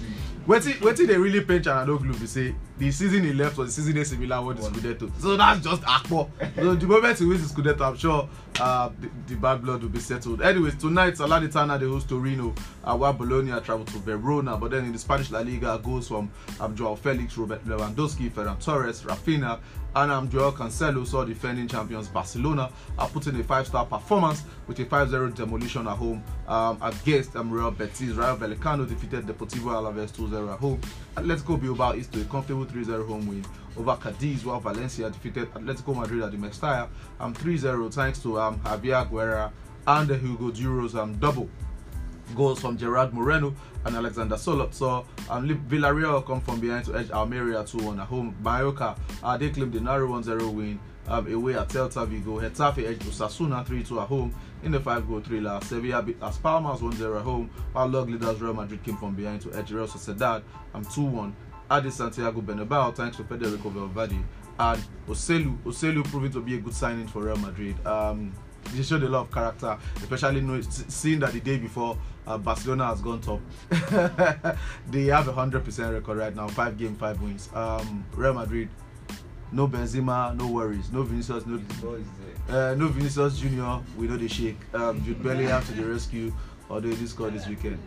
wetin wetin dey really pain Calhanoglu be say the season he left was the season AC Milan won the. Scudetto so that's just akpo so the moment he wins the Scudetto I'm sure uh, the, the bad blood will be settled anyways tonight Salernitana dey host Torino uh, while Bologna travel to Verona but then in the Spanish La Liga goes from um, Joao Felix Robert Lewandowski Ferran Torres Rafinha and um, Joao Cancelo saw defending champions Barcelona are putting a five-star performance with a 5-0 demolition at home um, against um, Real Betis. Rayo Vallecano defeated Deportivo Alaves 2-0 at home. Atletico Bilbao is to a comfortable 3-0 home win over Cadiz, while Valencia defeated Atletico Madrid at the Mestalla um, 3-0 thanks to um, Javier Guerra and the Hugo Duro's um, double goals from Gerard Moreno and Alexander Sørloth. So um, Villarreal come from behind to edge Almeria 2-1 at home. Mallorca, uh, they claimed the narrow 1-0 win um, away at Celta Vigo. Getafe edged Osasuna 3-2 at home in the 5-goal thriller. Sevilla beat Las Palmas 1-0 at home, while log leaders Real Madrid came from behind to edge Real Sociedad um, 2-1 at the Santiago Bernabeu thanks to Federico Valverde and Joselu. Joselu proving to be a good signing for Real Madrid. Um, they showed a lot of character, especially know, s- seeing that the day before uh, Barcelona has gone top. they have a hundred percent record right now, five game, five wins. Um, Real Madrid, no Benzema, no worries, no Vinicius, no Boys uh, no Vinicius Junior. We know the shake. Um, Jude Bellingham to the rescue. Although he did score this weekend.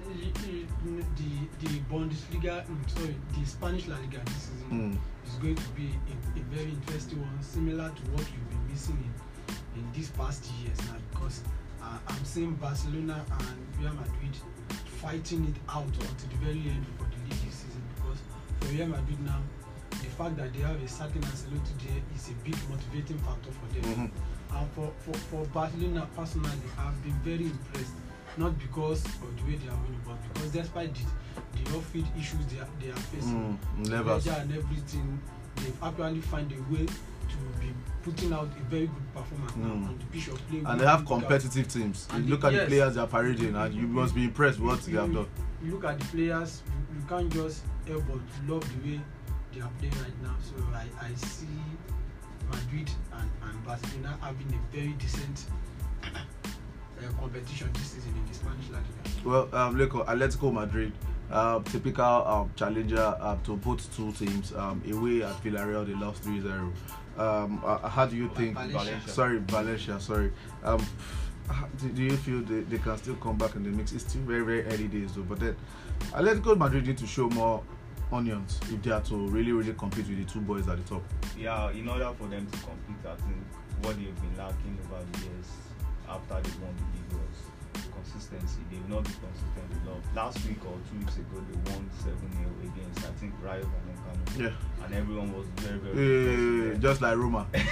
The, the Bundesliga, mm, sorry, the Spanish La Liga this season Mm. is going to be a, a very interesting one, similar to what we've been missing in, in these past years now. Because uh, I'm seeing Barcelona and Real Madrid fighting it out until the very end for the league this season. Because for Real Madrid now, the fact that they have a certain Ancelotti there is a big motivating factor for them. Mhm. And for, for, for Barcelona personally, I've been very impressed. Not because of the way they are winning, but because despite the, the off-field issues they are, they are facing, Mm, never. and everything, they've actually find a way to be putting out a very good performance Mm. on the pitch of play. And they have competitive teams. You And look the- at the players they are parading, and you must be impressed with what they have done. You look at the players, you, you can't just help but love the way they are playing right now. So I, I see Madrid and, and Barcelona having a very decent uh, competition this season in the Spanish La Liga. Well, um, look, Atletico Madrid, uh, typical um, challenger uh, to both two teams. Um, away at Villarreal, they lost 3-0. Um, uh, how do you think? Valencia. Sorry, Valencia. Sorry. Um, do, do you feel they, they can still come back in the mix? It's still very very early days though. But then, Atletico Madrid need to show more onions if they are to really really compete with the two boys at the top. Yeah, in order for them to compete, I think what they've been lacking over the years after they won the league was consistency. They've not been consistent enough. Last week or two weeks ago, they won 7 0 against, I think, Rayo Vallecano. Yeah. And everyone was very, very impressed just like Roma and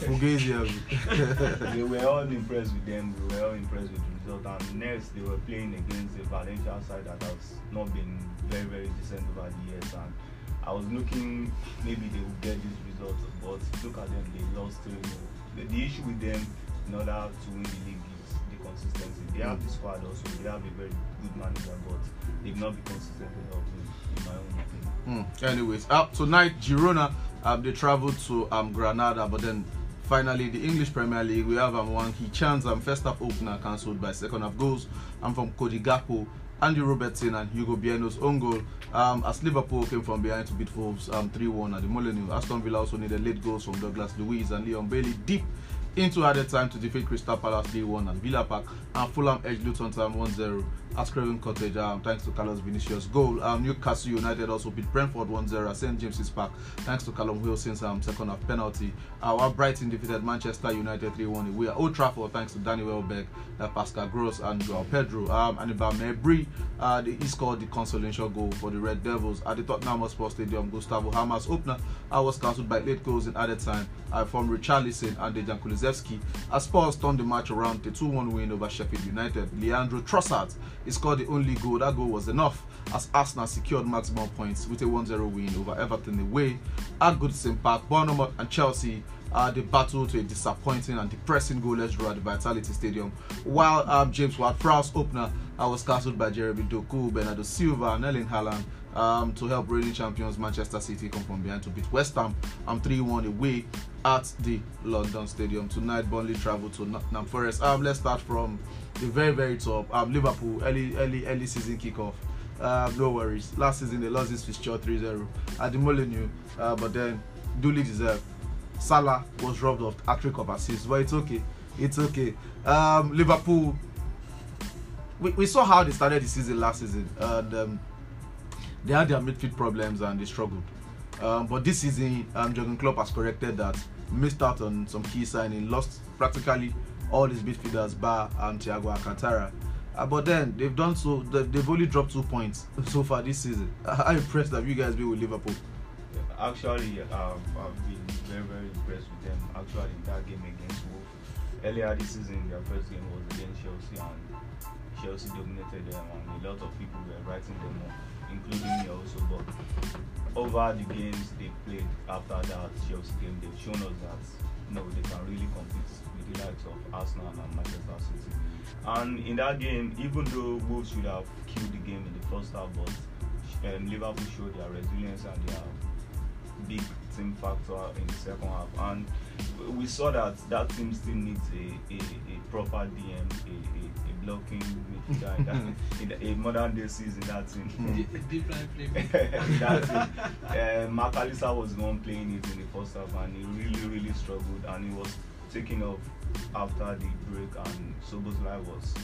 Fugazi. they were all impressed with them. We were all impressed with the result. And next, they were playing against a Valencia side that has not been very, very decent over the years. And I was looking, maybe they would get this result, but look at them, they lost 3 the, the issue with them, in order to win the league, consistency. They have the squad also, they have a very good manager, but they've not been consistent enough, in, my own opinion. Hmm. Anyways, uh, tonight Girona um, they traveled to um, Granada, but then finally the English Premier League we have um, one he chance um, first half opener cancelled by second half goals. I'm from Cody Gakpo, Andy Robertson, and Hugo Bueno's own goal. Um, as Liverpool came from behind to beat Wolves um, 3-1 at the Molineux. Aston Villa also needed late goals from Douglas Luiz and Leon Bailey deep into added time to defeat Crystal Palace 3-1 at Villa Park and Fulham edged Luton Town 1-0 at Craven Cottage um, thanks to Carlos Vinicius' goal. Um, Newcastle United also beat Brentford 1-0 at St James's Park thanks to Callum Wilson's um, second half penalty. While Brighton defeated Manchester United 3-1 away at Old Trafford thanks to Danny Welbeck, uh, Pascal Gross and Joao Pedro. Um, and about Mejbri, uh, the, he scored the consolation goal for the Red Devils at the Tottenham Hotspur Stadium. Gustavo Hamer opener uh, was cancelled by late goals in added time uh, from Richarlison and Dejan Kulusevski. As Spurs turned the match around to 2-1 win over Sheffield United. Leandro Trossard he scored the only goal. That goal was enough as Arsenal secured maximum points with a 1-0 win over Everton away at Goodison Park. Bournemouth and Chelsea uh, they battled to a disappointing and depressing goalless draw at the Vitality Stadium. While um, James Ward-Prowse opener uh, was cancelled by Jeremy Doku, Bernardo Silva, and Erling Haaland um, to help reigning champions Manchester City come from behind to beat West Ham um, 3-1 away at the London Stadium. Tonight, Burnley travel to Nottingham Forest. Um, let's start from the very, very top. Um, Liverpool, early, early, early season kickoff. Uh, no worries. Last season they lost this fixture 3-0 at the Molineux, uh, but then duly deserved. Salah was robbed of a trick of assists, but it's okay. It's okay. Um, Liverpool. We, we saw how they started the season last season, and um, they had their midfield problems and they struggled. Um, but this season, um, Jurgen Klopp has corrected that, missed out on some key signing, lost practically all his midfielders, bar and Thiago Alcantara. Uh, but then they've done so. They've, they've only dropped two points so far this season. How impressed have you guys been with Liverpool? Actually, um, I've been very, very impressed with them. Actually, in that game against Wolves, earlier this season, their first game was against Chelsea, and Chelsea dominated them, and a lot of people were writing them off, including me also. But over the games they played after that Chelsea game, they've shown us that no, they can really compete with the likes of Arsenal and Manchester City. And in that game, even though Wolves should have killed the game in the first half, but um, Liverpool showed their resilience and their big team factor in the second half. And we saw that that team still needs a, a, a proper DM, a, a blocking midfielder in, that, in the, a modern day season. That team. Deep line play. that team. Uh, McAllister was the one playing it in the first half, and he really, really struggled. And he was taking off after the break, and Szoboszlai was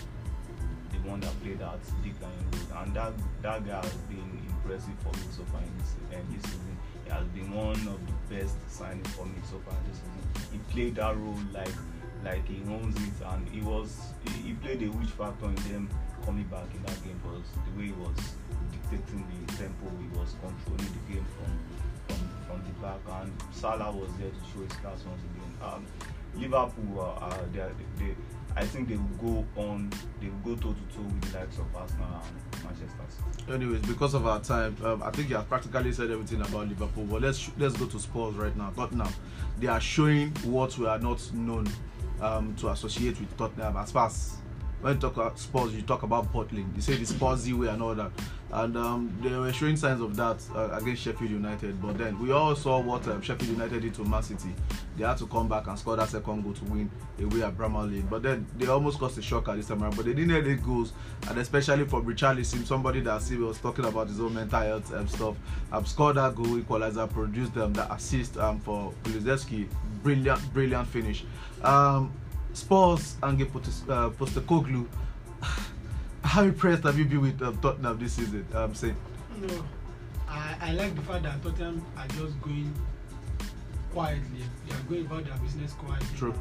the one that played that deep line role. And that that guy has been impressive for me so far in this, uh, this season. He has been one of the best signings for me so far this season. He played that role like like he owns it, and he was he, played a huge factor in them coming back in that game because the way he was dictating the tempo, he was controlling the game from from, from the back, and Salah was there to show his class once again. Um, Liverpool, uh, uh, they, they, I think they will go on, they will go toe to toe with the likes of Arsenal and Manchester City. Anyways, because of our time, um, I think you have practically said everything about Liverpool. But let's let's go to Spurs right now. But now, they are showing what we are not known um, to associate with Tottenham. As far as when you talk about Spurs, you talk about Portland. You say the Spursy way and all that, and um, they were showing signs of that uh, against Sheffield United. But then we all saw what um, Sheffield United did to Man City. They had to come back and score that second goal to win away at Bramall Lane. But then they almost caused a shocker this time around. But they didn't get eight goals, and especially for Richarlison, somebody that Steve was talking about his own mental health and stuff. Um, scored that goal equalizer, produced them the assist um, for Kulusevski. Brilliant, brilliant finish. Um, Spurs and get uh, Postecoglou. How impressed have you been with uh, Tottenham this season? I'm saying. No, I, I like the fact that Tottenham are just going quietly. They are going about their business quietly. True.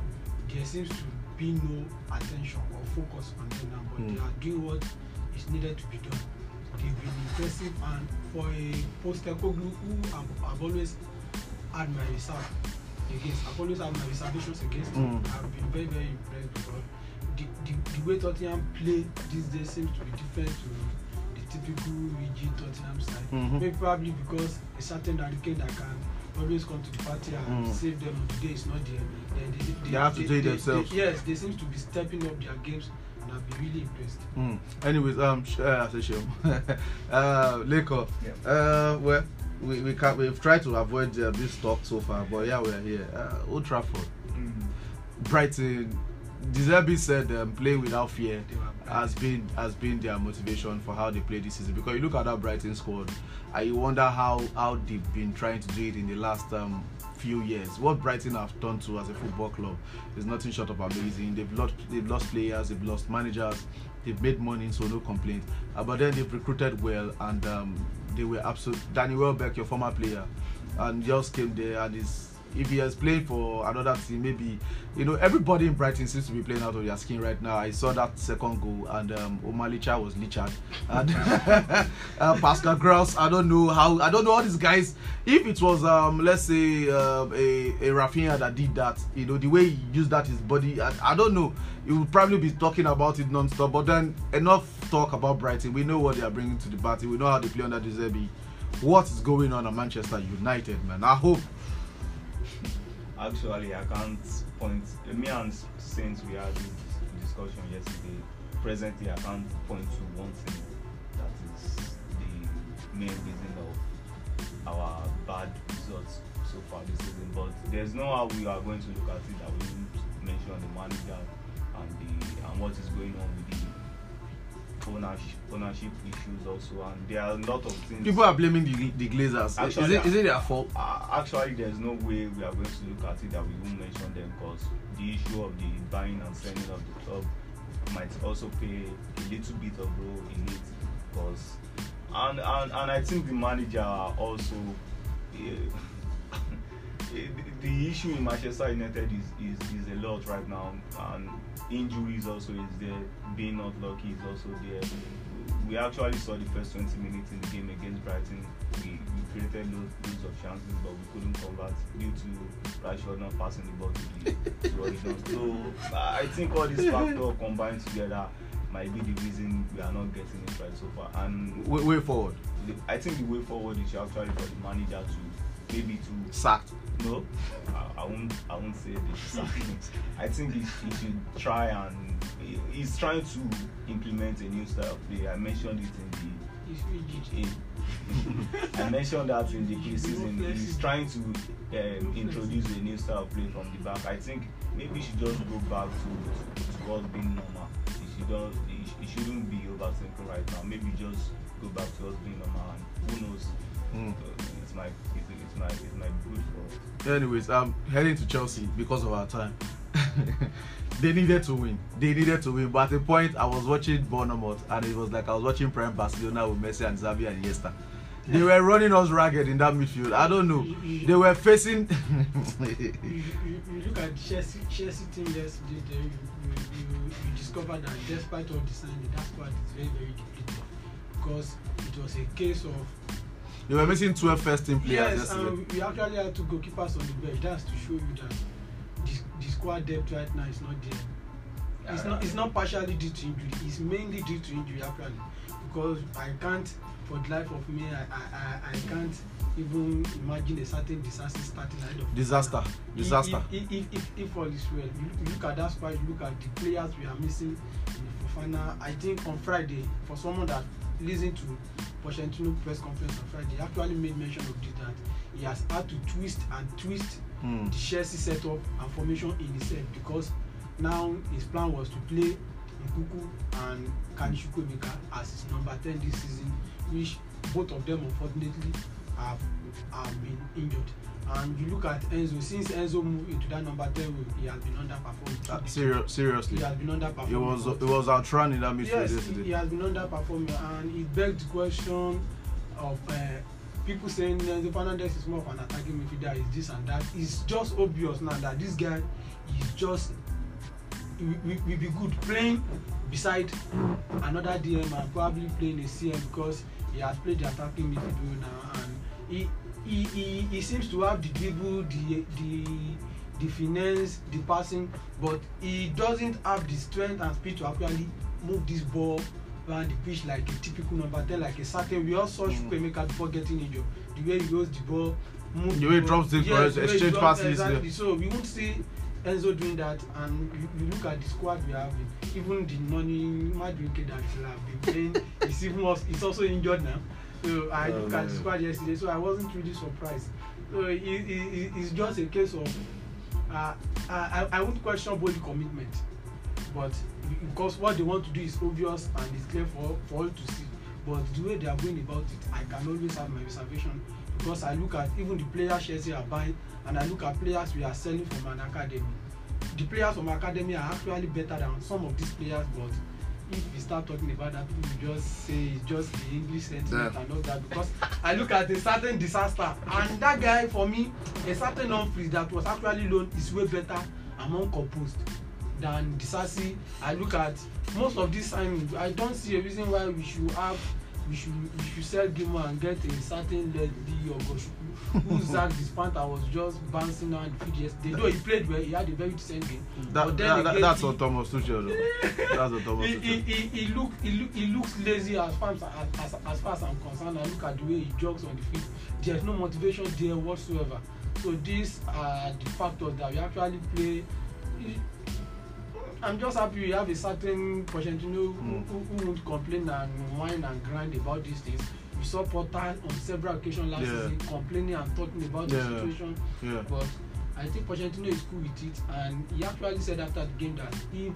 There seems to be no attention or focus on them now, but Hmm. they are doing what is needed to be done. They've been impressive, and for a Postecoglou who I've, I've always had my reserve against, I've always had my reservations against him. Mm. I've been very, very impressed because the, the, the way Tottenham play these days seems to be different to the typical rigid Tottenham side. Mhm. Maybe probably because a certain hurricane that can always come to the party and Mm. save them on the day is not there. Then they, They have to do it themselves. yes, they seem to be stepping up their games and I've been really impressed. Mm. Anyways, um, sh- uh, I say shame. uh, Leko. Yeah. Uh, well, we we can we've tried to avoid uh, this talk so far, but yeah, we're here. Uh, Old Trafford, Mm. Brighton. De Zerbi said um, playing without fear has been has been their motivation for how they play this season. Because you look at that Brighton squad, and you wonder how how they've been trying to do it in the last um, few years. What Brighton have done to as a football club is nothing short of amazing. They've lost they've lost players, they've lost managers, they've made money, so no complaint. Uh, but then they've recruited well, and um, they were absolute. Danny Welbeck, your former player, and just came there and is. If he has played for another team, maybe you know everybody in Brighton seems to be playing out of their skin right now. I saw that second goal, and um, Omar Licha was Lichard, and uh, Pascal Gross. I don't know how. I don't know all these guys. If it was, um, let's say, uh, a a Rafinha that did that, you know, the way he used that his body, I, I don't know. You would probably be talking about it non-stop. But then enough talk about Brighton. We know what they are bringing to the party. We know how they play under De Zerbi. What is going on at Manchester United, man? I hope. Actually, I can't point. Me and since we had this discussion yesterday. Presently, I can't point to one thing that is the main reason of our bad results so far this season. But there's no how we are going to look at it that we mention the manager and the and what is going on with the ownership, ownership issues also. And there are a lot of things. People are blaming the, the Glazers. is, Actually, it, is it their fault? Uh, actually, there's no way we are going to look at it that we won't mention them because the issue of the buying and selling of the club might also play a little bit of role in it because and and, and I think the manager also eh, the, the issue in Manchester United is, is is a lot right now and injuries also is there being not lucky is also there we actually saw the first 20 minutes in the game against Brighton we, we created loads, loads of chances but we couldn't convert due to Rashford not passing the ball to the to Original. so I think all these factors combined together might be the reason we are not getting it right so far and Way, way forward. the, I think the way forward is actually for the manager to maybe to Sacked. No, I, I won't. I won't say this. I think he, he should try and he, he's trying to implement a new style of play. I mentioned it in the It's rigid. in, I mentioned that in the preseason. He's trying to um, introduce a new style of play from the back. I think maybe he should just go back to, to what's being normal. He should just, he, he shouldn't be overthinking right now. Maybe just go back to what's being normal. And who knows? Mm. Uh, it's my it's, it's my it's my good for. Anyways, I'm heading to Chelsea because of our time. they needed to win. They needed to win. But at the point, I was watching Bournemouth, and it was like I was watching Prime Barcelona with Messi and Xavi and Iniesta. They were running us ragged in that midfield. I don't know. They were facing. you, you, you look at Chelsea, Chelsea team yesterday, then you, you, you discover that despite all the signing, that squad is very, very depleted. Because it was a case of they were missing 12 first team players yes, yesterday. and we actually had two goalkeepers on the bench. That's to show you that the, the squad depth right now is not there. It's not. It's not partially due to injury. It's mainly due to injury actually, because I can't, for the life of me, I I, I, I can't even imagine a certain disaster starting ahead of Disaster. Disaster. If if, if, if all is well, you, you look at that squad, you look at the players we are missing in the Fofana. I think on Friday, for someone that listened to Pochettino press conference on Friday, actually made mention of this that he has had to twist and twist Hmm. the Chelsea setup and formation in himself because now his plan was to play Nkuku and Kanishuko Emeka as his number ten this season which both of them unfortunately have have been injured And you look at Enzo, since Enzo moved into that number 10 role, he has been underperforming. Uh, serious, seriously. He has been underperforming. It was it was outrunning that midfield yes, he, yesterday. he has been underperforming, and it begs the question of uh, people saying Enzo Fernandez is more of an attacking midfielder, is this and that. It's just obvious now that this guy is just will will- be good playing beside another DM and probably playing a CM because he has played the attacking midfield now and he he he he seems to have the dribble the the the finesse the passing but he doesn't have the strength and speed to actually move this ball around the pitch like a typical number ten like a certain we all saw Mm. chukwuemeka before getting injured the way he rolls the ball move The way he ball. drops Yes, the way he exchange drops- passes, yeah. exactly so we won't see enzo doing that and you, you look at the squad we have even the noni maduike that he have been playing he's even he's also injured now so i Oh, look at the squad yesterday so i wasn't really surprised. So it, it, it, it's just a case of uh, I, I won't question body commitment but because what they want to do is obvious and it's clear for for all to see. But the way they are going about it i can always have my reservation because i look at even the players chelsea are buying and i look at players we are selling from an academy. The players from academy are actually better than some of these players but if we start talking about that people will just say it's just the english sentiment Yeah. and all that because i look at a certain disaster and that guy for me a certain humphries that was actually loaned is way better more composed than disasi i look at most of these signings i don see a reason why we should have we should we should sell gimo and get a certain leslie ogosukwu who zach the panther was just bouncing around the field yesterday though he played well he had a very decent game That, but then that, that, again, that's he- on Thomas Tuchel. That's on Thomas he he Tuchel. he he look he look he looks lazy as far as as as far as i'm concerned i look at the way he jogs on the field there is no motivation there whatsoever so these are the factors that we actually play He- i'm just happy we have a certain Pochettino Mm. who who won't complain and whine and grind about these things we saw Potter on several occasions last Yeah. season complaining and talking about the Yeah. situation Yeah. but I think Pochettino is cool with it and he actually said after the game that if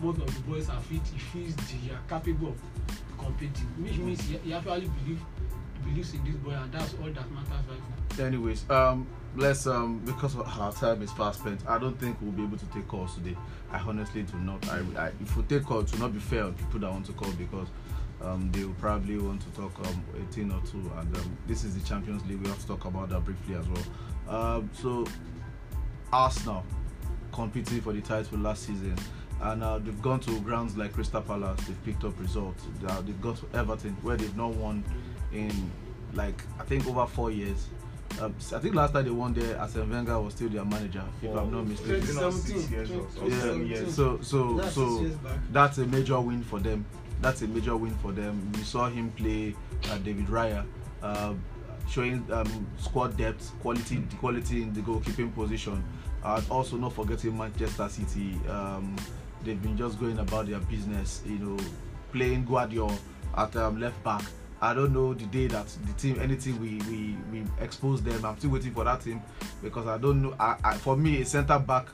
most of the boys are fit he feels they are capable of competing which means he, he actually believe believes in this boy and that's all that matters right now. Anyways, um, let's um because our time is fast spent. I don't think we'll be able to take calls today. I honestly do not. I, I if we take calls, it will not be fair on people that want to call because um they will probably want to talk um 18 or two, and um, this is the Champions League. We have to talk about that briefly as well. Um, so Arsenal competing for the title last season. And uh, they've gone to grounds like Crystal Palace. They've picked up results. They are- They've got to Everton, where they've not won in like I think over four years. Um, I think last time they won there, Arsene Wenger was still their manager, if I'm not mistaken. Is it not six 2017, years or so? Yeah, so so That's so six years back. that's a major win for them. That's a major win for them. We saw him play uh, David Raya, uh, showing um, squad depth, quality, quality in the goalkeeping position. And also not forgetting Manchester City. Um, they've been just going about their business, you know, playing Gvardiol at um, left back. I don't know the day that the team anything we we we expose them. I'm still waiting for that team because I don't know. I, I for me a centre back,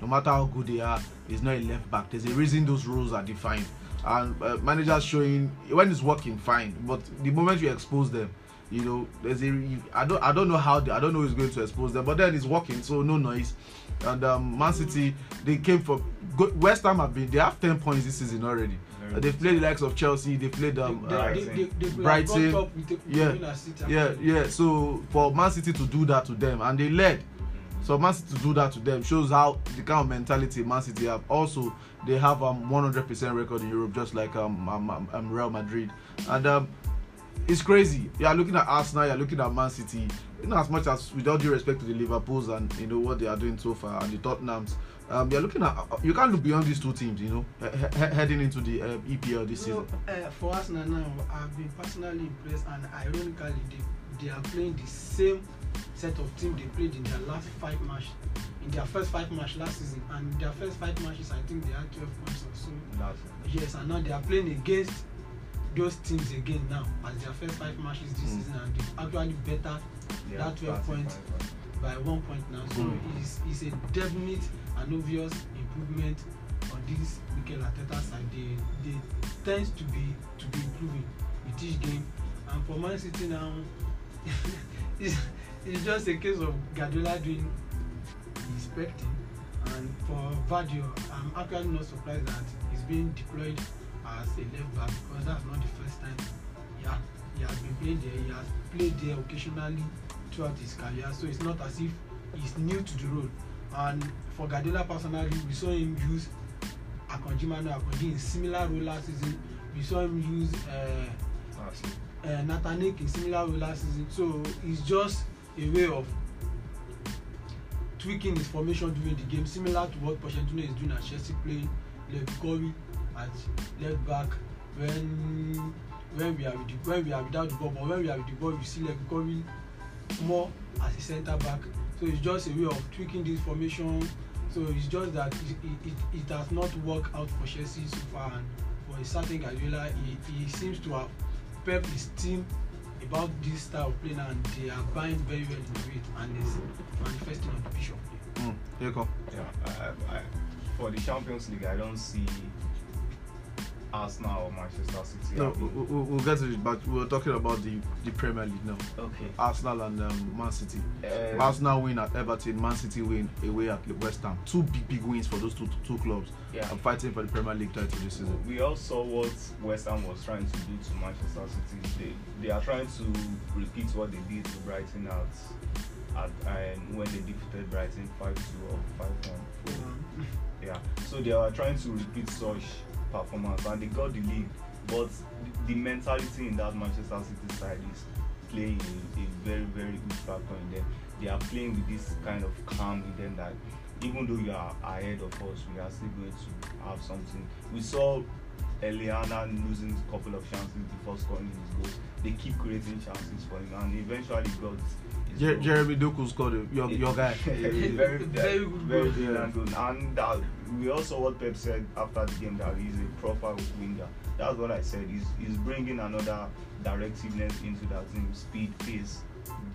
no matter how good they are, is not a left back. There's a reason those rules are defined, and uh, managers showing when it's working fine, but the moment you expose them, you know, there's a you- I don't I don't know how they, I don't know who's going to expose them, but then it's working, so no noise. And um, Man City they came from go, West Ham have been they have ten points this season already. Uh, they've played the likes of Chelsea, they played um, they, uh, they, they, they, they Brighton, Up with the, yeah, the winner City yeah, yeah. So for Man City to do that to them, and they led. So Man City to do that to them shows how the kind of mentality Man City have. Also, they have um 100% record in Europe, just like um, um, um, um Real Madrid, and um it's crazy. You are looking at Arsenal, you are looking at Man City. You know, as much as with all due respect to the Liverpools and you know what they are doing so far, and the Tottenhams, um, you're looking at you can't look beyond these two teams. You know, he- he- heading into the uh, EPL this You know, season. uh, for Arsenal now, I've been personally impressed, and ironically, they, they are playing the same set of team they played in their last five matches, in their first five matches last season, and their first five matches, I think they had 12 points or so. That's Yes, and now they are playing against those teams again now as their first five matches this Mm. season, and they actually better yeah, That 12 that's points. by one point now. So Mm. it's, it's a definite and obvious improvement on this Mikel Arteta side. They they tends to be to be improving with each game. And for Man City now, it's, it's just a case of Guardiola doing his expecting. And for Vadio, I'm actually not surprised that he's being deployed as a left back because that's not the first time he, ha- he has been playing there. He has played there occasionally throughout his career, so it's not as if he's new to the role. And for Guardiola personally, we saw him use Akonji Manu Akonji in similar role last season. We saw him use uh, it. uh, Nathanik in similar role last season. So it's just a way of tweaking his formation during the game, similar to what Pochettino is doing at Chelsea, playing Levi at left back when when we are with the, when we are without the ball, but when we are with the ball, you see Levi more as a centre back. So it's just a way of tweaking this formation. So it's just that it, it, it, it has not worked out for Chelsea so far, and for a certain Guardiola, he, he seems to have prepped his team about this style of playing, and they are buying very well into it, and it's manifesting on the pitch of play. Mm. Yeah, I, I, for the Champions League, I don't see Arsenal or Manchester City. No, we, we, we'll get to it, but we were talking about the, the Premier League now. okay. Arsenal and um, Man City. Um, Arsenal win at Everton, Man City win away at West Ham. Two big, big wins for those two two clubs. Yeah. I'm fighting for the Premier League title this season. We all saw what West Ham was trying to do to Manchester City. They, they are trying to repeat what they did to Brighton at, at um, when they defeated Brighton 5 2 or 5 1. Yeah, so they are trying to repeat such performance and they got the league. But the, mentality in that Manchester City side is playing a, a very, very good factor in them. They are playing with this kind of calm in them that even though you are ahead of us, we are still going to have something. We saw Eliana losing a couple of chances before scoring his goals. They keep creating chances for him and eventually got Jer- goal. Jeremy Doku scored it. Your, your guy. very, Very very, good very goal. brilliant. And that, we also what Pep said after the game that he's a proper winger. That's what I said. He's, he's bringing another directiveness into that team, speed, pace,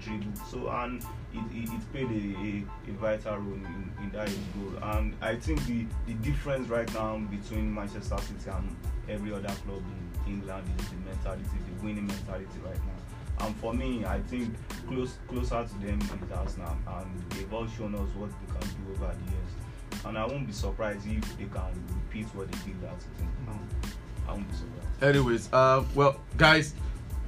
dribble. So and it, it, it played a, a, a vital role in, in that goal. And I think the, the difference right now between Manchester City and every other club in England is the mentality, the winning mentality right now. And for me, I think close closer to them is Arsenal, and they've all shown us what they can do over the years. And I won't be surprised if they can repeat what they did last season. I won't be surprised. Anyways, uh, well, guys,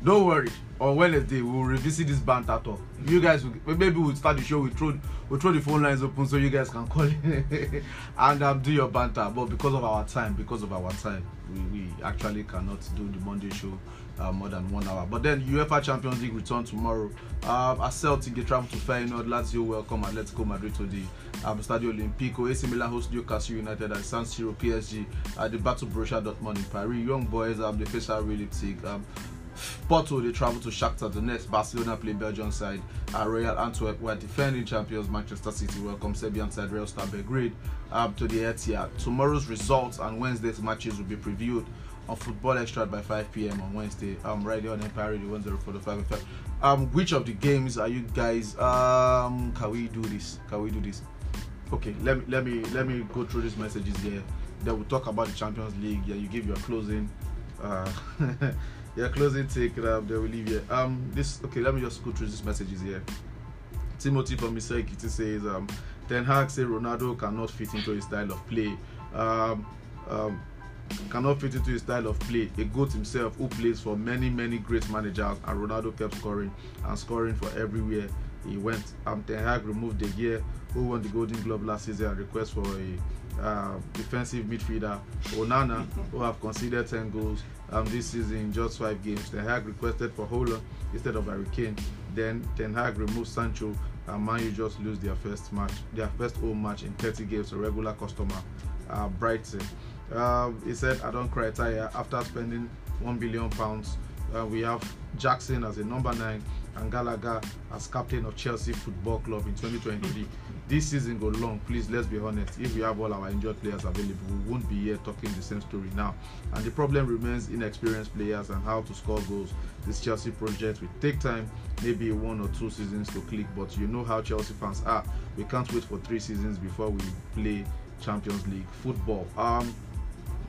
don't worry. On Wednesday, we'll revisit this banter talk. You guys, will, maybe we'll start the show. We throw, we'll throw the phone lines open so you guys can call and um, do your banter. But because of our time, because of our time, we, we actually cannot do the Monday show uh, more than one hour. But then UEFA Champions League return tomorrow. Um, as Celtic they travel to Feyenoord, Lazio welcome Atletico Madrid to the um, Stadio Olimpico. AC Milan host Newcastle United at San Siro. PSG at the Battle Borussia Dortmund in Paris. Young boys um, they face RB Leipzig. Um, Porto they travel to Shakhtar Donetsk. Barcelona play Belgian side. Uh, Royal Antwerp were defending champions Manchester City welcome Serbian side Red Star Belgrade um, to the Etihad. Tomorrow's results and Wednesday's matches will be previewed on Football Extra by 5 p.m. on Wednesday. Um, right here on Empire Radio 104.5 FM. Um, which of the games are you guys? Um, can we do this? Can we do this? Okay, let me let me let me go through these messages here. Then we'll talk about the Champions League. Yeah, you give your closing, uh, your closing take. Um, then we leave here. Um, this okay. Let me just go through these messages here. Timothy from. Ekiti says, um, Ten Hag say Ronaldo cannot fit into his style of play. Um, um, cannot fit into his style of play. A goat himself who plays for many, many great managers, and Ronaldo kept scoring and scoring for everywhere he went. Um, Ten Hag removed De Gea, who won the Golden Glove last season, and request for a uh, defensive midfielder, Onana, who have conceded 10 goals um, this season in just five games. Ten Hag requested for Højlund instead of Harry Kane. Then Ten Hag removed Sancho, and Man U just lose their first match, their first home match in 30 games A regular customer uh, Brighton. Um, he said, "I don't cry tire." After spending one billion pounds, uh, we have Jackson as a number nine and Gallagher as captain of Chelsea Football Club in 2023. this season go long. Please, let's be honest. If we have all our injured players available, we won't be here talking the same story now. And the problem remains inexperienced players and how to score goals. This Chelsea project will take time, maybe one or two seasons to click. But you know how Chelsea fans are. We can't wait for three seasons before we play Champions League football. Um,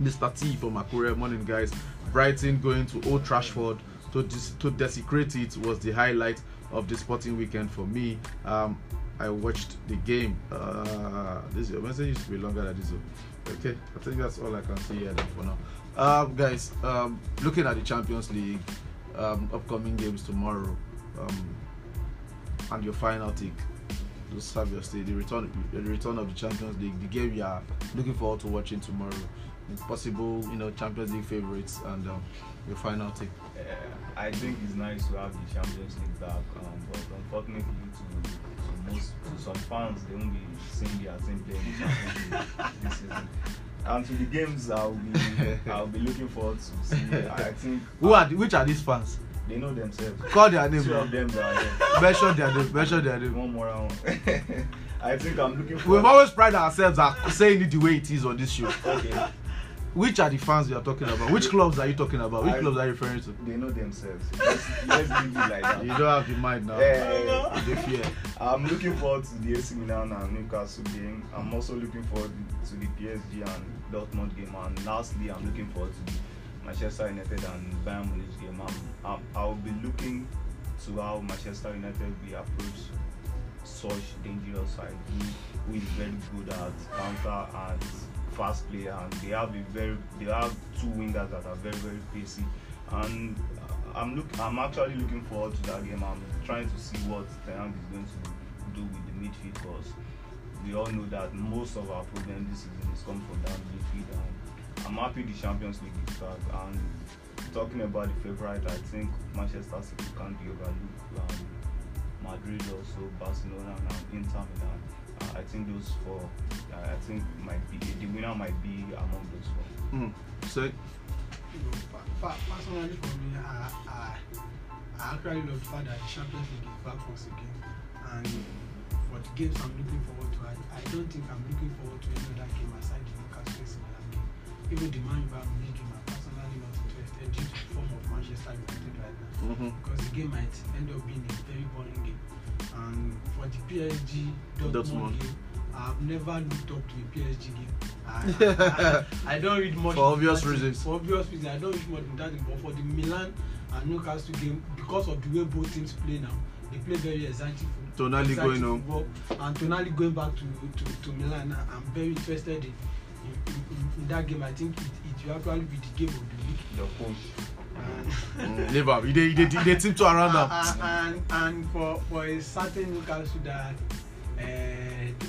Mr. T from Akure, morning guys. Brighton going to Old Trashford to to desecrate it was the highlight of the sporting weekend for me. Um, I watched the game. Uh, this your message used to be longer than this. one. Okay, I think that's all I can see here for now. Um, guys, um, looking at the Champions League um, upcoming games tomorrow, um, and your final take. Just have your stay. The return, the return of the Champions League, the game you are looking forward to watching tomorrow. Possible, you know, Champions League favorites and um, your final take. Uh, I think it's nice to have the Champions League back, um, but unfortunately to, to most to some fans, they won't be seeing their team playing the Champions League this season. And to the games, I'll be I'll be looking forward to see. I think Who are the, which are these fans? they know themselves. Call their name. Two of them are here. Mention their name. Mention their name. One more round. I think I'm looking for. We've always pride ourselves at saying it the way it is on this show. okay. Which are the fans you are talking about? Which clubs are you talking about? Which I- clubs are you referring to? They know themselves. Let's, let's leave it like that. You don't have the mind now. Fear. I'm looking forward to the AC Milan and Newcastle game. I'm also looking forward to the PSG and Dortmund game. And lastly, I'm looking forward to the Manchester United and Bayern Munich game. I'm, I'm, I'll be looking to how Manchester United will approach such dangerous side who is very good at counter and fast player and they have a very they have two wingers that are very very pacey. And I'm look I'm actually looking forward to that game. I'm trying to see what Ten Hag is going to do with the midfield because we all know that most of our problem this season is coming from that midfield. And I'm happy the Champions League is back. And talking about the favourite I think Manchester City can't be overlooked. Um, Madrid also Barcelona and Inter Milan I think those four uh, I think might be the winner might be among those four Mm. So, you know, pa- pa- personally for me, I, I, I actually love the fact that the Champions League is back once again. And for the games I'm looking forward to, I, I don't think I'm looking forward to any other game aside the Newcastle AC Milan game. Even the Man U Bayern Munich game, I'm personally not interested due to the form of Manchester United right now. mhm. Because the game might end up being a very boring game. And for the PSG Dortmund. Game, I've never looked up to a PSG game. I, I, I don't read much. For obvious that reasons. For obvious reasons, I don't read much into that. game. But for the Milan and Newcastle game, because of the way both teams play now, they play very exciting football. Tonali going football. And Tonali going back to, to, to Milan, I'm very interested in, in, in, in that game. I think it, it will actually be the game of the week. Am. You dey you dey you dey tiptoe around am. and, and and for for a certain Newcastle that uh,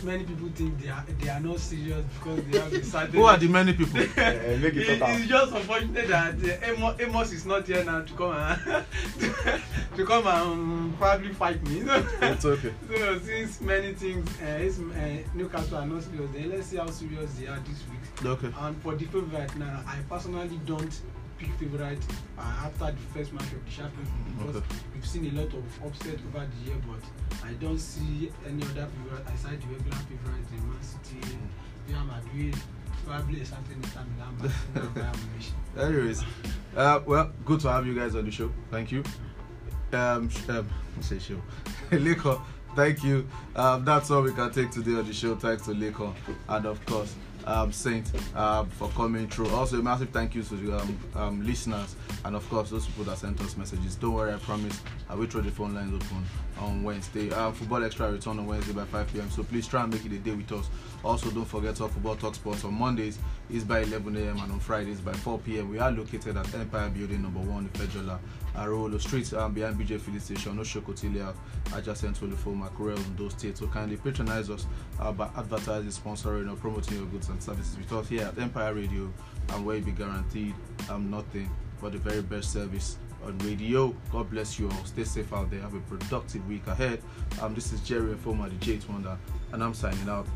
many people think they are they are not serious because they have a certain. Who are the many people? Eh, make it It- it's just unfortunate that uh, Amos, Amos is not here now to come and to, to come and um, probably fight me. It's okay. so since many things uh, it's, uh, Newcastle are not serious, then let's see how serious they are this week. Okay. And for the favourite now, I personally don't pick favourite uh, after the first match of the Champions League because Okay. we've seen a lot of upset over the year, but I don't see any other favourite aside the regular favourites in Man City, Real Madrid, probably certain Inter Milan, Barcelona, Bayern Munich. Anyways, uh, well, good to have you guys on the show. Thank you. Um, um say show. Lekon, thank you. Um, that's all we can take today on the show. Thanks to Lekon and of course um, Saint um, for coming through. Also, a massive thank you to the um, um, listeners and of course those people that sent us messages. Don't worry, I promise I will throw the phone lines open on Wednesday. Um, football extra return on Wednesday by 5 p.m. So please try and make it a day with us. Also, don't forget Talk Football Talk Sports on Mondays is by 11 a.m. and on Fridays by 4 p.m. We are located at Empire Building number one, Ifejola, Arolo Street, um, behind BJ Filling Station, Oshokoti Layout, adjacent to the Mackerel in those states. So kindly patronize us uh, by advertising, sponsoring, or promoting your goods and services with us here at Empire Radio, and where you be guaranteed um, nothing but the very best service on radio. God bless you all. Stay safe out there. Have a productive week ahead. Um, this is Jerry Informa, the J8 Wonder, and I'm signing out.